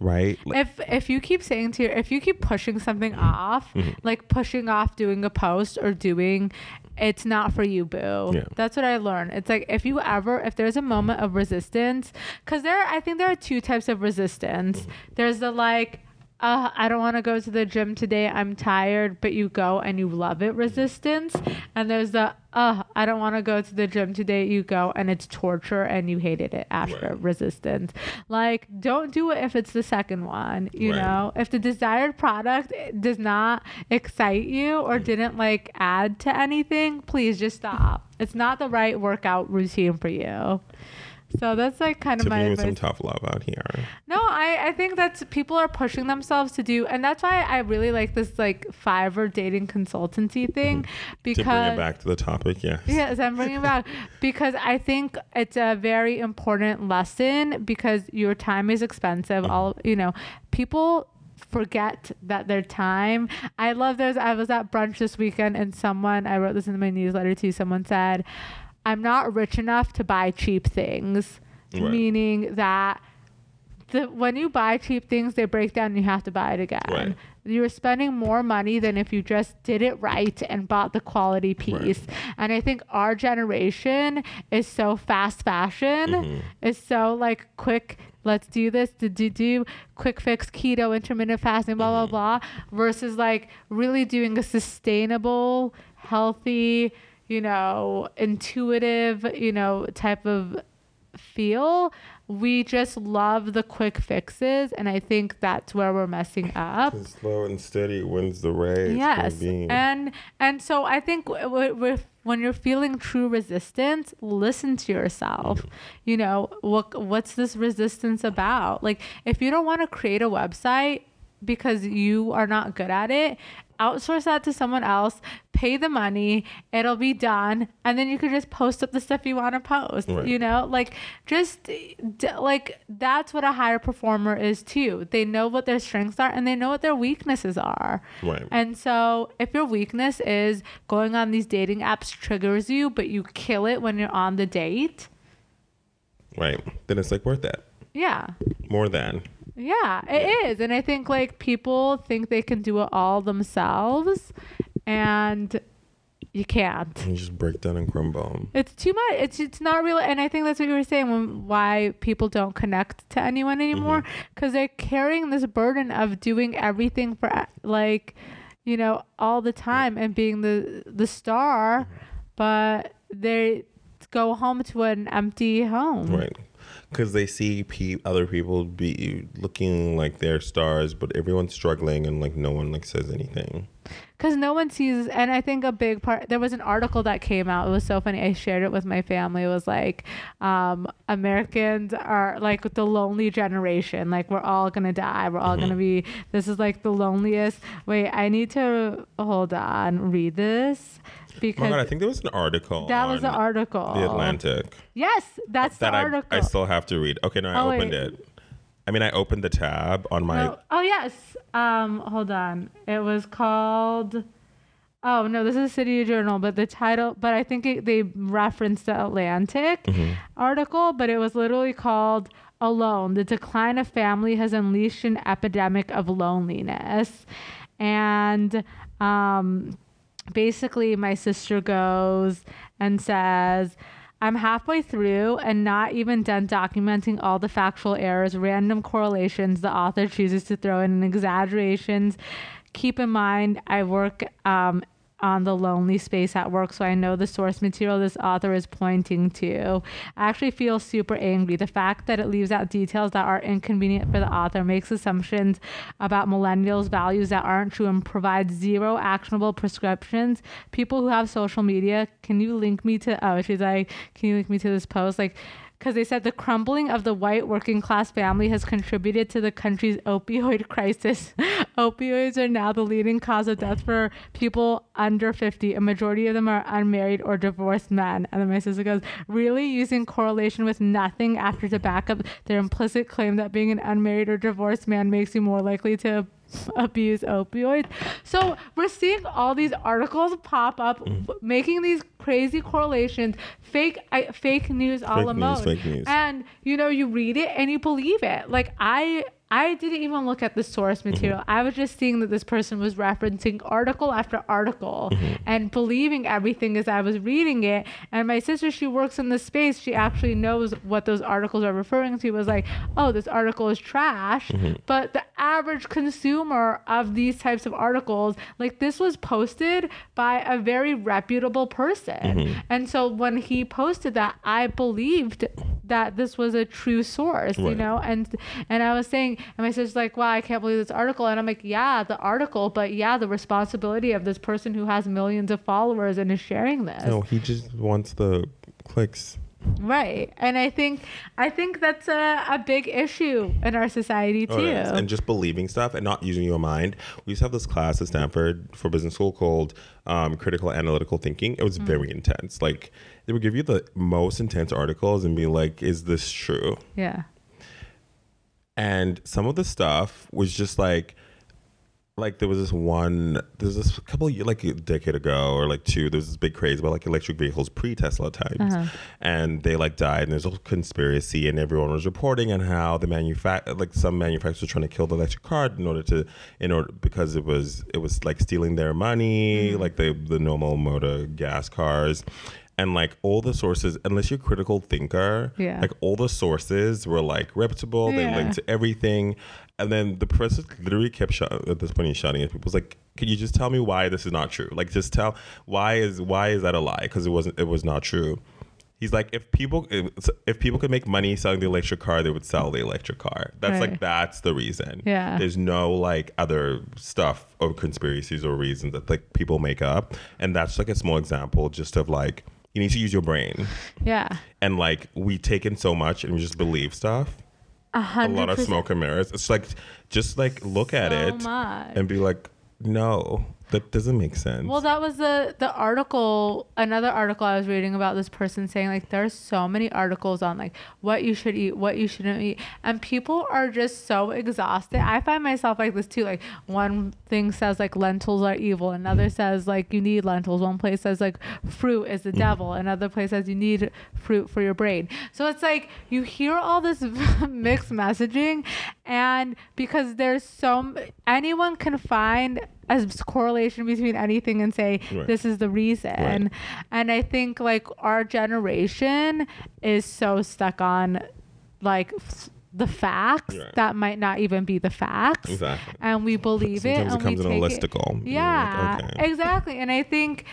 right? Like, if if you keep saying to your if you keep pushing something off Mm-hmm. like pushing off doing a post or doing it's not for you boo Yeah. that's what i learned it's like if you ever if there's a moment of resistance because there i think there are two types of resistance Mm-hmm. there's the like uh, I don't want to go to the gym today. I'm tired, but you go and you love it resistance. And there's the, uh, I don't want to go to the gym today. You go and it's torture and you hated it after Right. resistance. Like, don't do it if it's the second one, you Right. know? If the desired product does not excite you or didn't like add to anything, please just stop. It's not the right workout routine for you. So that's like kind of my with some tough love out here. No, I, I think that's people are pushing themselves to do, and that's why I really like this like Fiverr dating consultancy thing because to bring it back to the topic, yes. [LAUGHS] Yes, I'm bringing it back because I think it's a very important lesson because your time is expensive. Mm-hmm. All you know, people forget that their time. I love there's. I was at brunch this weekend and someone I wrote this in my newsletter too. Someone said, "I'm not rich enough to buy cheap things," Right. meaning that. The, when you buy cheap things, they break down and you have to buy it again. Right. You're spending more money than if you just did it right and bought the quality piece. And I think our generation is so fast fashion, Mm-hmm. is so like quick. Let's do this, do do do, quick fix, keto, intermittent fasting, blah Mm-hmm. blah blah, versus like really doing a sustainable, healthy, you know, intuitive, you know, type of feel. We just love the quick fixes, and I think that's where we're messing up. Slow and steady wins the race. Yes, and and so I think w- w- with when you're feeling true resistance, listen to yourself. Mm-hmm. You know what what's this resistance about? Like if you don't want to create a website because you are not good at it, outsource that to someone else. Pay the money, it'll be done, and then you can just post up the stuff you want to post. Right. You know, like just d- like that's what a higher performer is too. They know what their strengths are and they know what their weaknesses are. Right. And so, if your weakness is going on these dating apps triggers you, but you kill it when you're on the date, right. Then it's like worth it. yeah. More than. Yeah, it is. And I think like people think they can do it all themselves and you can't. You just break down and crumble. It's too much. It's it's not real. And I think that's what you were saying when why people don't connect to anyone anymore mm-hmm. because they're carrying this burden of doing everything for like, you know, all the time and being the the star, mm-hmm. but they go home to an empty home. Right. Because they see pe- other people be looking like they're stars, but everyone's struggling and like no one like says anything. because no one sees and i think a big part there was an article that came out it was so funny i shared it with my family it was like um americans are like the lonely generation like we're all gonna die we're all gonna be this is like the loneliest wait i need to hold on read this because my god, I think there was an article. that was an article The Atlantic. yes that's that the I, article I still have to read. Okay, no, I Oh, opened wait. it. I mean, I opened the tab on my. No. Oh yes. Um, hold on. It was called. Oh no, this is City Journal, but the title, but I think it, they referenced the Atlantic Mm-hmm. article, but it was literally called "Alone: The Decline of Family Has Unleashed an Epidemic of Loneliness," and um, basically my sister goes and says i'm halfway through and not even done documenting all the factual errors random correlations the author chooses to throw in and exaggerations. Keep in mind i work um, on the lonely space at work so i know the source material this author is pointing to. I actually feel super angry. The fact that it leaves out details that are inconvenient for the author makes assumptions about millennials values that aren't true and provides zero actionable prescriptions. People who have social media can you link me to oh she's like can you link me to this post? Like because they said the crumbling of the white working class family has contributed to the country's opioid [LAUGHS] crisis. Opioids are now the leading cause of death for people under 50. A majority of them are unmarried or divorced men. And then my sister goes, really using correlation with nothing after to back up their implicit claim that being an unmarried or divorced man makes you more likely to [LAUGHS] abuse opioids. So we're seeing all these articles pop up, Mm. making these crazy correlations, fake I, fake news a la Fake news, fake news. And you know, you read it and you believe it. Like I I didn't even look at the source Mm-hmm. material. I was just seeing that this person was referencing article after article Mm-hmm. and believing everything as I was reading it. And my sister, she works in this space. She actually knows what those articles are referring to. Was like, oh, this article is trash. Mm-hmm. But the average consumer of these types of articles, like this was posted by a very reputable person. Mm-hmm. And so when he posted that, I believed that this was a true source, you know? And and I was saying, and my sister's like, wow, I can't believe this article. And I'm like, yeah, the article, but yeah, the responsibility of this person who has millions of followers and is sharing this. No, he just wants the clicks. Right. And I think I think that's a, a big issue in our society too. Oh, it is. And just believing stuff and not using your mind. We used to have this class at Stanford for business school called um, critical analytical thinking. It Mm. was very intense. Like they would give you the most intense articles and be like, "Is this true?" yeah. And some of the stuff was just like, like there was this one, there's this couple of, like a decade ago or like two, there was this big craze about like electric vehicles pre Tesla times, Uh-huh. and they like died, and there's a whole conspiracy, and everyone was reporting on how the manufact like some manufacturers were trying to kill the electric car in order to, in order because it was it was like stealing their money, Mm-hmm. like the the normal motor gas cars. And like all the sources, unless you're a critical thinker, Yeah. like all the sources were like reputable. They Yeah. linked to everything. And then the professor literally kept shut, at this point he's shouting at people. Was like, "Can you just tell me why this is not true? Like, just tell why is why is that a lie? Because it wasn't. It was not true." He's like, if people if, if people could make money selling the electric car, they would sell the electric car. That's Right. like that's the reason. Yeah. There's no like other stuff or conspiracies or reasons that like people make up, and that's like a small example just of like you need to use your brain. Yeah. and like we take in so much and we just believe stuff. A a lot of smoke and mirrors. It's like just like look at it much. and be like no that doesn't make sense Well, that was the the article. Another article I was reading about this person saying like there's so many articles on like what you should eat, what you shouldn't eat, and people are just so exhausted. I find myself like this too. Like one thing says like lentils are evil, another says like you need lentils. One place says like fruit is the devil, mm-hmm. another place says you need fruit for your brain. So it's like you hear all this [LAUGHS] mixed messaging, and because there's so anyone can find a correlation between anything and say Right. this is the reason Right. and i think like our generation is so stuck on like f- the facts Right. that might not even be the facts exactly and we believe sometimes it it and we comes in a take it- listicle you're yeah like, okay. exactly and i think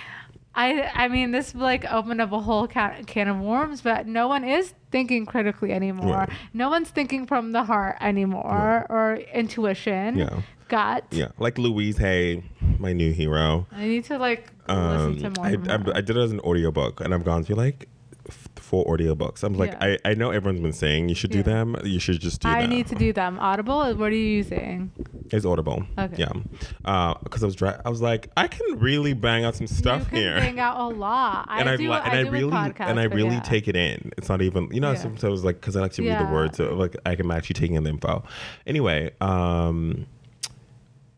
I, I mean, this like opened up a whole can, can of worms, but no one is thinking critically anymore. Right. No one's thinking from the heart anymore or intuition, Yeah. Yeah like louise hay my new hero I need to like um, listen to more. I, I. I did it as an audiobook and i've gone through like four audiobooks i'm like Yeah. I, I know everyone's been saying you should do them you should just do them. I them need to do them. Audible. What are you using? it's audible Okay. yeah because i was dry i was like i can really bang out some stuff you can here bang out a lot. [LAUGHS] and I, do. li- and I, do really podcasts, and I really yeah. take it in. It's not even you know Yeah. sometimes like because I like to read the words so like I am actually taking in the info. Anyway, um,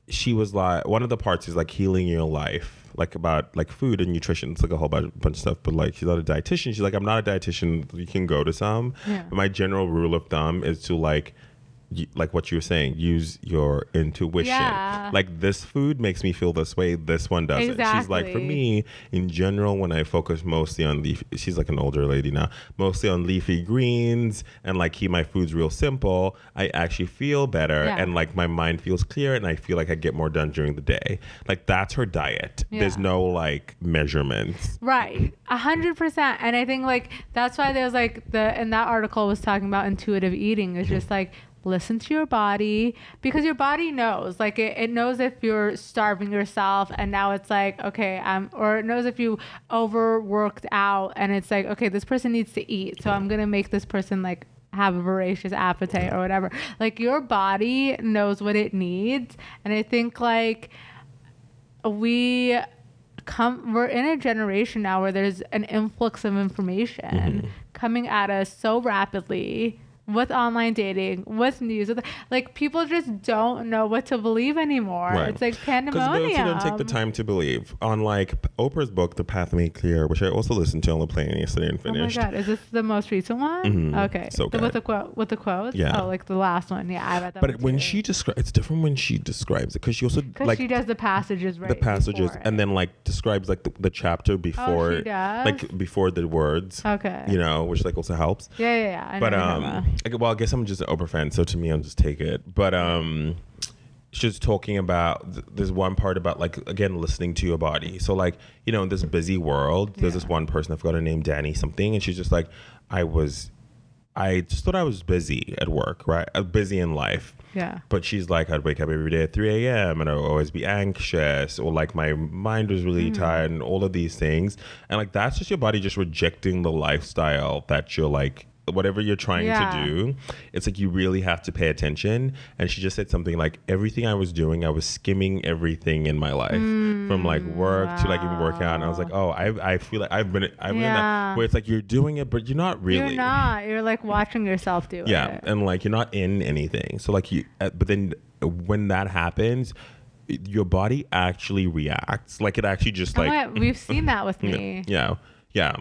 she was like one of the parts is like healing your life, like about like food and nutrition. It's like a whole bunch, bunch of stuff. But like she's not a dietitian. She's like I'm not a dietitian. You can go to some. Yeah. But my general rule of thumb is to like. Like what you were saying, use your intuition. Yeah. Like this food makes me feel this way. This one doesn't. She's like, for me, in general, when I focus mostly on leafy, she's like an older lady now, mostly on leafy greens and like keep my foods real simple, I actually feel better Yeah. and like my mind feels clear and I feel like I get more done during the day. Like that's her diet. There's no like measurements. Right, a hundred percent. And I think like that's why there's like the and that article was talking about intuitive eating. It's mm-hmm. just like listen to your body because your body knows. Like it, it knows if you're starving yourself, and now it's like okay, um, or it knows if you overworked out, and it's like okay, this person needs to eat, so I'm gonna make this person like have a voracious appetite or whatever. Like your body knows what it needs, and I think like we come we're in a generation now where there's an influx of information Mm-hmm. coming at us so rapidly with online dating, with news, with, like people just don't know what to believe anymore. Right. It's like Because pandemonium. who don't take the time to believe. On like Oprah's book, The Path Made Clear, which I also listened to on the plane yesterday and finished. Oh my god, is this the most recent one? Mhm. Okay. So the, good. with the quote with the quotes? Yeah. Oh, like the last one. Yeah, I read that But when too. she describes, it's different when she describes it because she also like she does the passages right the passages and then like describes like the, the chapter before, Oh, she does? like before the words. Okay. You know, which like also helps. Yeah, yeah, yeah. I but know, um, well, I guess I'm just an Oprah fan, so to me, I'll just take it. But um, she's talking about th- there's one part about like again listening to your body. So like you know in this busy world, there's this one person I forgot her name, Danny something, and she's just like, I was, I just thought I was busy at work, right? Uh, busy in life. yeah. But she's like, I'd wake up every day at 3 a.m. and I'd always be anxious, or like my mind was really Mm. tired, and all of these things. And like, that's just your body just rejecting the lifestyle that you're like, whatever you're trying Yeah. to do. It's like you really have to pay attention. And she just said something like, everything I was doing, I was skimming everything in my life from like work to like even working out. And I was like, oh, I, I feel like I've been, I've been in that where it's like you're doing it, but you're not really. You're not. You're like watching yourself do Yeah, it. Yeah. And like you're not in anything. So like you, uh, but then when that happens, your body actually reacts. Like it actually just Oh like my- we've seen that with [LAUGHS] yeah, me. yeah, yeah,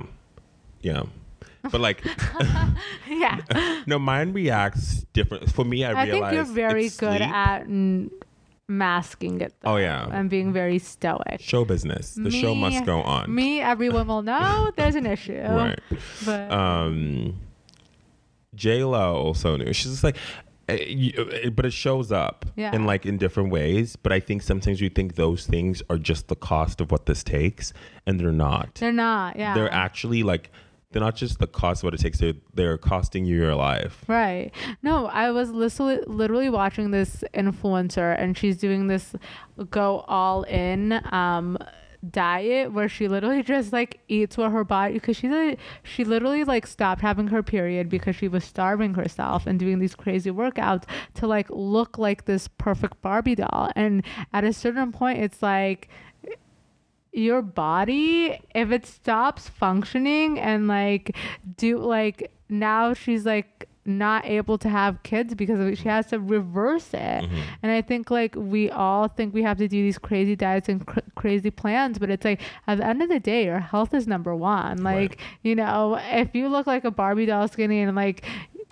yeah. But like, [LAUGHS] Yeah. [LAUGHS] no, mine reacts different. For me, I, I think realize you're very it's good sleep. at n- masking it. Though, Oh, yeah. And being very stoic. show business. The show must go on. Me, everyone will know [LAUGHS] there's an issue. right. But um J Lo also knew. She's just like, eh, you- eh, but it shows up Yeah. in like in different ways. But I think sometimes we think those things are just the cost of what this takes, and they're not. they're not. Yeah. They're actually like they're not just the cost of what it takes. They're they're costing you your life. Right. No, I was literally, literally watching this influencer and she's doing this go all in um diet where she literally [LAUGHS] just like eats what her body because she's a, she literally like stopped having her period because she was starving herself and doing these crazy workouts to like look like this perfect Barbie doll and at a certain point it's like your body if it stops functioning and like do like now she's like not able to have kids because of it. she has to reverse it Mm-hmm. and i think like we all think we have to do these crazy diets and cr- crazy plans but it's like at the end of the day your health is number one like Right. you know if you look like a barbie doll skinny and like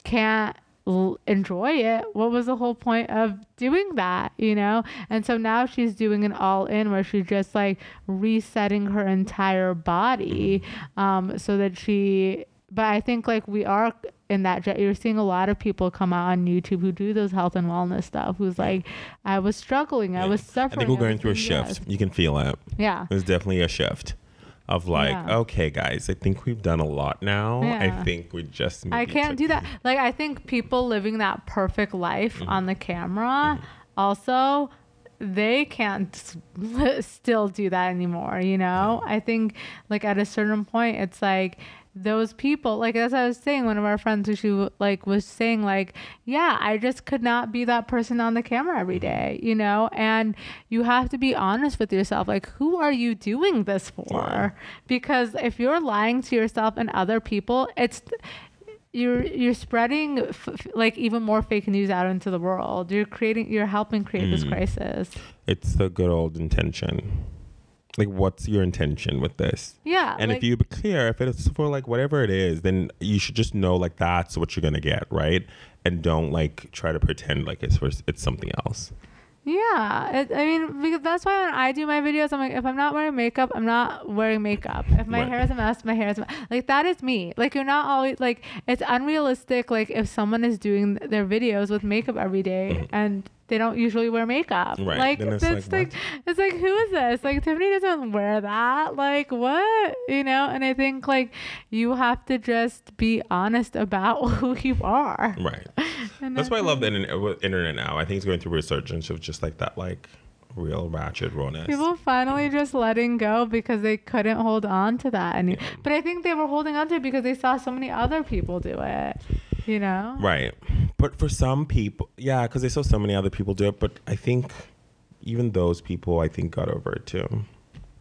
can't l- enjoy it what was the whole point of doing that you know and so now she's doing an all in where she's just like resetting her entire body um so that she but i think like we are in that jet you're seeing a lot of people come out on youtube who do those health and wellness stuff who's like i was struggling i Yeah. was I suffering think we're going through a shift. this." You can feel it. yeah There's definitely a shift of like, Yeah. okay, guys, I think we've done a lot now. Yeah. I think we just. I can't do that. Like I think people living that perfect life Mm-hmm. on the camera also they can't [LAUGHS] still do that anymore, you know? I think like at a certain point it's like those people. Like as I was saying one of our friends who she like was saying like yeah I just could not be that person on the camera every Mm-hmm. you know? And you have to be honest with yourself. Like who are you doing this for? Because if you're lying to yourself and other people it's you're you're spreading f- like even more fake news out into the world. You're creating you're helping create this Mm. crisis. It's the good old intention. Like, what's your intention with this? yeah And like- if you be clear, if it's for like whatever it is, then you should just know like that's what you're gonna get, right? And don't like try to pretend like it's for it's something else. Yeah, it, I mean, because that's why when I do my videos, I'm like, if I'm not wearing makeup, I'm not wearing makeup. If my Right. hair is a mess, my hair is. Like that is me. Like you're not always like it's unrealistic. Like if someone is doing their videos with makeup every day mm-hmm. and they don't usually wear makeup, Right, Like it's, it's like, like, it's like who is this? Like Tiffany doesn't wear that. Like what? You know? And I think like you have to just be honest about [LAUGHS] who you are. Right. [LAUGHS] And That's why I love the internet, internet now. I think it's going through a resurgence of just like that, like real ratchet rawness. People finally just letting go because they couldn't hold on to that any but I think they were holding on to it because they saw so many other people do it. You know? Right. But for some people, yeah, because they saw so many other people do it. But I think even those people, I think, got over it too.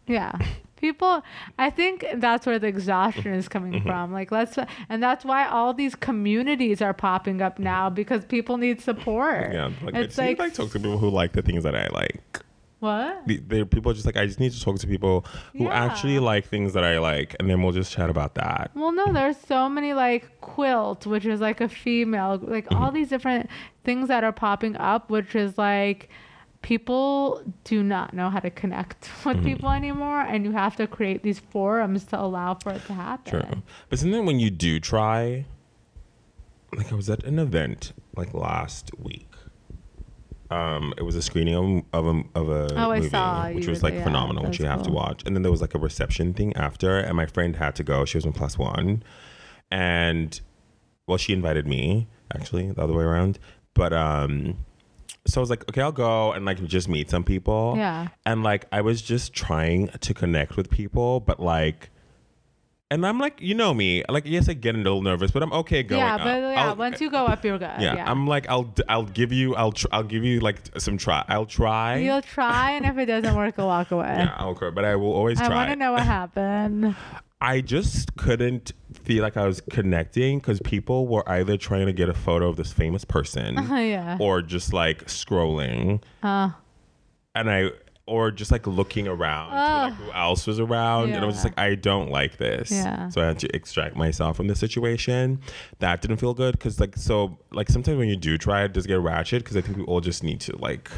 Yeah. people i think that's where the exhaustion is coming Mm-hmm. from like let's and that's why all these communities are popping up now because people need support Yeah, like it's I like, like talk to people who like the things that I like. What The- There people are just like I just need to talk to people who Yeah. actually like things that I like, and then we'll just chat about that. well no there's so many like quilt which is like a female like all Mm-hmm. these different things that are popping up which is like people do not know how to connect [LAUGHS] with Mm-hmm. people anymore and you have to create these forums to allow for it to happen True, but something when you do try, like I was at an event like last week. Um, it was a screening of, of a of a Oh, I movie, which was like there. phenomenal, That which you have to watch. And then there was like a reception thing after, and my friend had to go. She was in plus one, and well, she invited me actually the other way around. But um, so I was like, okay, I'll go and like just meet some people. Yeah. And like I was just trying to connect with people, but like. And I'm like, you know me, like yes, I get a little nervous, but I'm okay going. yeah up. but yeah I'll- once you go up you're good yeah, yeah, I'm like, I'll I'll give you, I'll tr- I'll give you like some try. I'll try. You'll try, and if it doesn't work, you'll walk away. yeah, I'll cry, but I will always I try. want to know what happened. I just couldn't feel like I was connecting because people were either trying to get a photo of this famous person [LAUGHS] yeah. or just like scrolling, Uh, and I or just like looking around like ah. who else was around, and I was just like, I don't like this. Yeah. So I had to extract myself from the situation. That didn't feel good because like so like sometimes when you do try, it does get ratchet because I think we all just need to like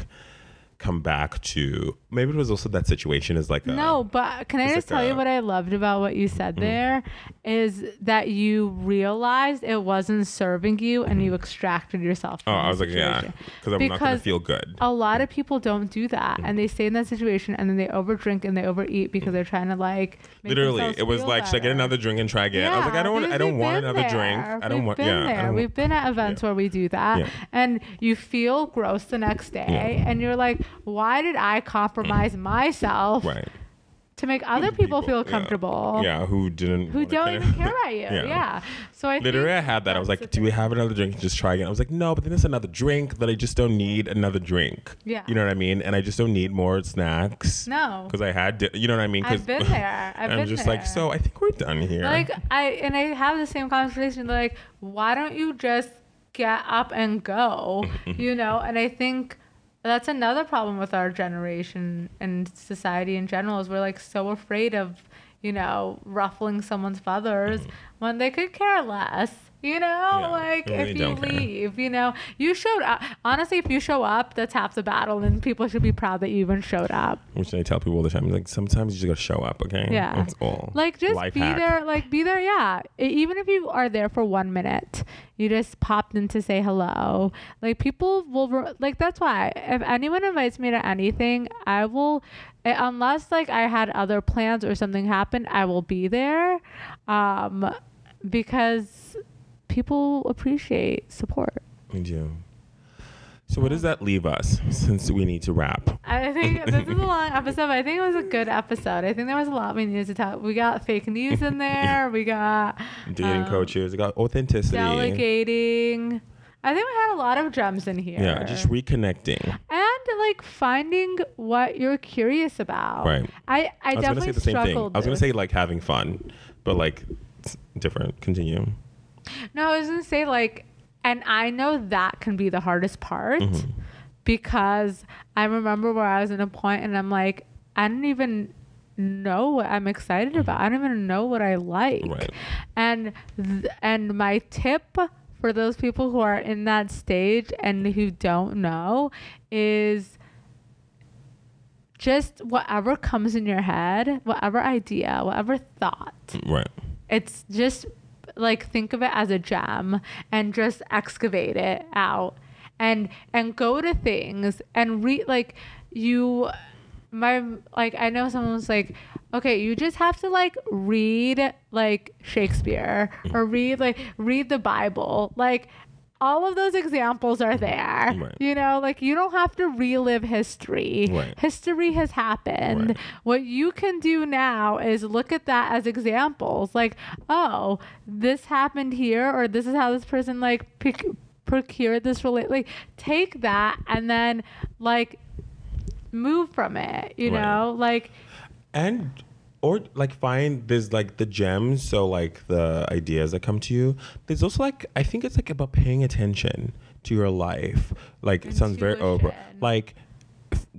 come back to maybe it was also that situation is like a, no, but can I just like tell you what I loved about what you said mm-hmm. there is that you realized it wasn't serving you and you mm-hmm. extracted yourself. Oh, I was like, yeah, because I'm not gonna feel good. A lot of mm. people don't do that, and mm. they stay in that situation, and then they overdrink and they overeat because mm. they're trying to like. Literally, it was like, should I get another drink and try again? I was like, I don't want, I don't want another drink. I don't We've want, been yeah, there. We've been at [LAUGHS] events where we do that, Yeah. and you feel gross the next day, Yeah. and you're like, why did I compromise myself [LAUGHS] right. to make other people, feel comfortable? Yeah, who didn't, Who don't kinda- even care about [LAUGHS] you? Yeah. yeah. So I Literally, I had that. I was like, "Do we have another drink? Just try again." I was like, "No," but then there's another drink that I just don't need another drink. Yeah. you know what I mean. And I just don't need more snacks. No. because I had, di- you know what I mean. I've been [LAUGHS] there. I've and I'm just there. like, so I think we're done here. Like I and I have the same conversation. Like, why don't you just get up and go? you know. And I think that's another problem with our generation and society in general is we're like so afraid of you know ruffling someone's feathers mm-hmm. when they could care less. You know. Yeah, like really if you care. leave, you know, you showed up. Honestly, if you show up, that's half the battle, and people should be proud that you even showed up. Which I tell people all the time. Like sometimes you just gotta show up. Okay. Yeah. That's all. Like just Life be hack. there, like be there, yeah. Even if you are there for one minute, you just popped in to say hello. Like people will, re- like that's why if anyone invites me to anything, I will, eh, unless like I had other plans or something happened, I will be there, um, because people appreciate support. We do. So what does that leave us? Since we need to wrap. I think [LAUGHS] this is a long episode, but I think it was a good episode. I think there was a lot we needed to talk. We got fake news in there. We got Dating um, coaches. We got authenticity. delegating. I think we had a lot of gems in here. Yeah, just reconnecting. and like finding what you're curious about. Right. I I, I was gonna definitely say the same thing. struggled. I was gonna say like having fun, but like it's different. Continue. No, I was gonna say like, and I know that can be the hardest part Mm-hmm. because I remember where I was in a point and I'm like, I don't even know what I'm excited about. I don't even know what I like. Mm-hmm. Right. And th- and my tip for those people who are in that stage and who don't know is just whatever comes in your head, whatever idea, whatever thought Right. it's just like think of it as a gem and just excavate it out and and go to things and read like you my like I know someone's like okay you just have to like read like Shakespeare or read like read the Bible. Like all of those examples are there Right. you know like you don't have to relive history Right. history has happened Right. what you can do now is look at that as examples like oh this happened here or this is how this person like pic- procured this relate like take that and then like move from it you know like And or like find there's like the gems so like the ideas that come to you. There's also like i think it's like about paying attention to your life. Like it sounds very over. Like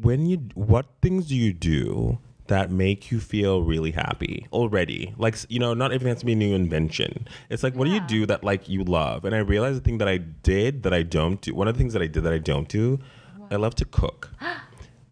when you what things do you do that make you feel really happy already? Like you know not everything has to be a new invention. It's like what do you do that like you love? And i realized the thing that i did that i don't do one of the things that i did that i don't do i love to cook. [GASPS]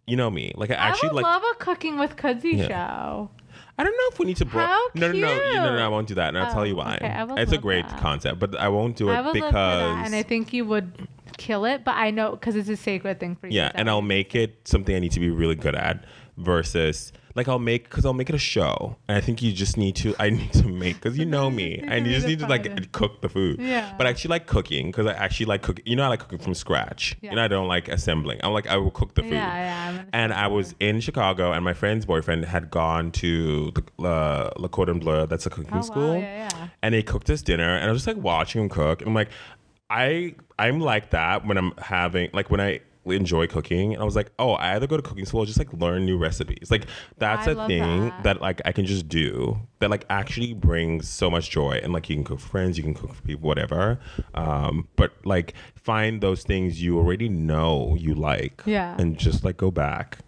You know me. Like i actually I would like love a cooking with Kudzi Yeah. show. I don't know if we need to. Bro- How no, no, no, no, no, no. I won't do that, and I'll tell Oh, you why. okay, it's a great that. concept, but I won't do it because live for that, and I think you would kill it. But I know because it's a sacred thing for you. yeah, and I'll make it something I need to be really good at versus like I'll make because I'll make it a show, and I think you just need to. I [LAUGHS] need to make because you know me, You [LAUGHS] and you just need to find it. like cook the food. Yeah. But I actually like cooking because I actually like cooking. You know, I like cooking from scratch. Yeah. You know, I don't like assembling. I'm like I will cook the food. Yeah, yeah. And I was in Chicago, and my friend's boyfriend had gone to the uh, Le Cordon Bleu. That's a cooking Oh, wow, school. yeah, yeah. And they cooked us dinner, and I was just like watching him cook. And I'm like, I I'm like that when I'm having like when I enjoy cooking. And I was like, oh, I either go to cooking school or just like learn new recipes. Like that's I a thing that. that. like I can just do that like actually brings so much joy. And like you can cook for friends, you can cook for people, whatever. Um, but like find those things you already know you like. Yeah. And just like go back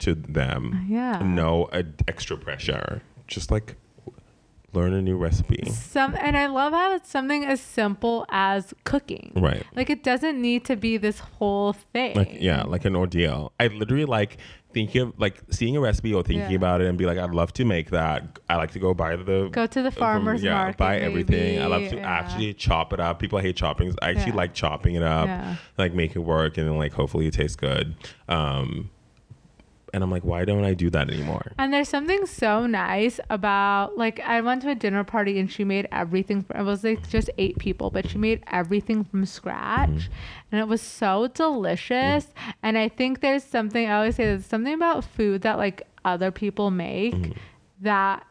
to them. Yeah. No uh, extra pressure. Just like learn a new recipe. Some and I love how it's something as simple as cooking. Right. Like it doesn't need to be this whole thing. Like yeah, like an ordeal. I literally like thinking of like seeing a recipe or thinking Yeah. about it and be like, I'd love to make that. I like to go buy the Go to the from- farmer's yeah, market, buy everything. I love to yeah. actually chop it up. People hate chopping. I actually Yeah. like chopping it up, like make it work, and then like hopefully it tastes good. Um, and I'm like, why don't I do that anymore? And there's something so nice about like I went to a dinner party and she made everything. It was like just eight people, but she made everything from scratch, Mm-hmm. and it was so delicious. And I think there's something I always say there's something about food that like other people make Mm-hmm. that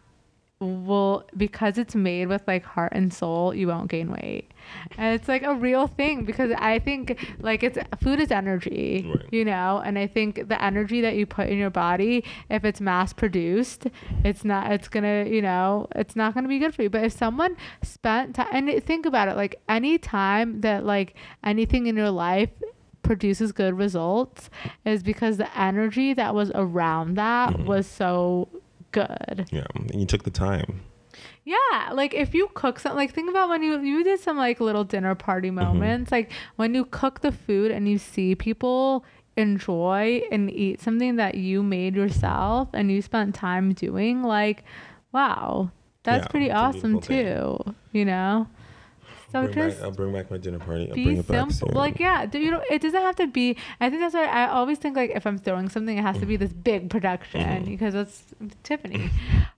will because it's made with like heart and soul you won't gain weight and it's like a real thing because i think like it's food is energy Right. you know and i think the energy that you put in your body if it's mass produced it's not it's gonna you know it's not gonna be good for you but if someone spent time and think about it like any time that like anything in your life produces good results is because the energy that was around that Mm-hmm. was so good Yeah, and you took the time. Yeah, like if you cook something, like think about when you you did some like little dinner party Mm-hmm. moments, like when you cook the food and you see people enjoy and eat something that you made yourself and you spent time doing, like, wow, that's Yeah, pretty awesome too. You know, so Bring just back, I'll bring back my dinner party. I'll be bring it back simple. Like yeah, do you know it doesn't have to be. I think that's why I always think like if I'm throwing something, it has to be this big production Mm-hmm. because that's Tiffany.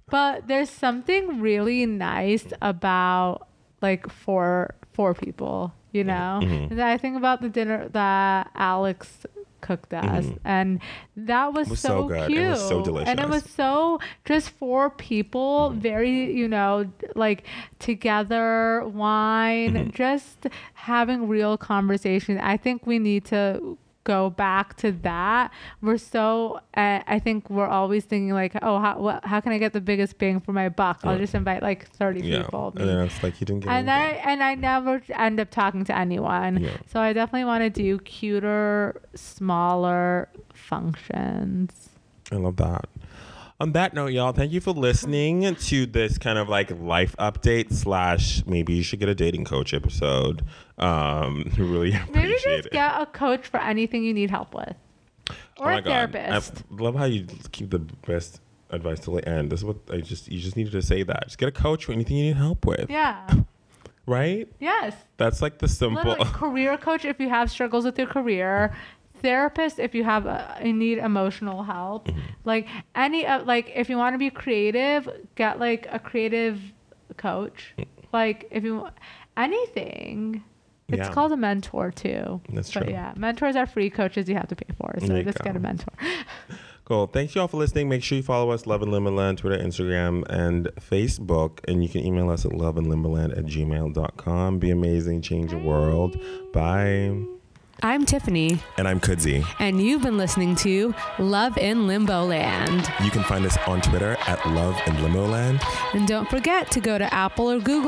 but there's something really nice about like for four people, you know. Mhm. And I think about the dinner that Alex cooked us Mhm. and that was, was so, so good. It cute was so delicious, and it was so just four people Mm-hmm. very you know like together wine Mm-hmm. just having real conversation i think we need to go back to that we're so uh, i think we're always thinking like oh how, what, how can i get the biggest bang for my buck i'll Right. just invite like 30 yeah, people and then it's like you didn't get and I and I never end up talking to anyone. Yeah. So I definitely want to do cuter, smaller functions. I love that. On that note, y'all, thank you for listening to this kind of like life update slash maybe you should get a dating coach episode. Um, [LAUGHS] really appreciate Maybe just it. get a coach for anything you need help with, Oh or my a God. therapist. I love how you keep the best advice till the end. This is what I just you just needed to say that. Just get a coach for anything you need help with. yeah. [LAUGHS] Right? Yes. That's like the simple. Literally, career coach if you have struggles with your career. Therapist if you have uh, you need emotional help. Mm-hmm. Like any uh, like if you want to be creative, get like a creative coach. Like if you anything. It's Yeah. called a mentor too. That's But true. yeah, mentors are free. Coaches you have to pay for. So you just go. get a mentor. [LAUGHS] Cool. Thanks y'all for listening. Make sure you follow us, Love and Limbo Land, Twitter, Instagram, and Facebook. And you can email us at loveinlimboland at gmail.com. Be amazing. Change the world. Bye. I'm Tiffany, And I'm Kudzi. and you've been listening to Love in Limbo Land. You can find us on Twitter at Love in Limbo Land. And don't forget to go to Apple or Google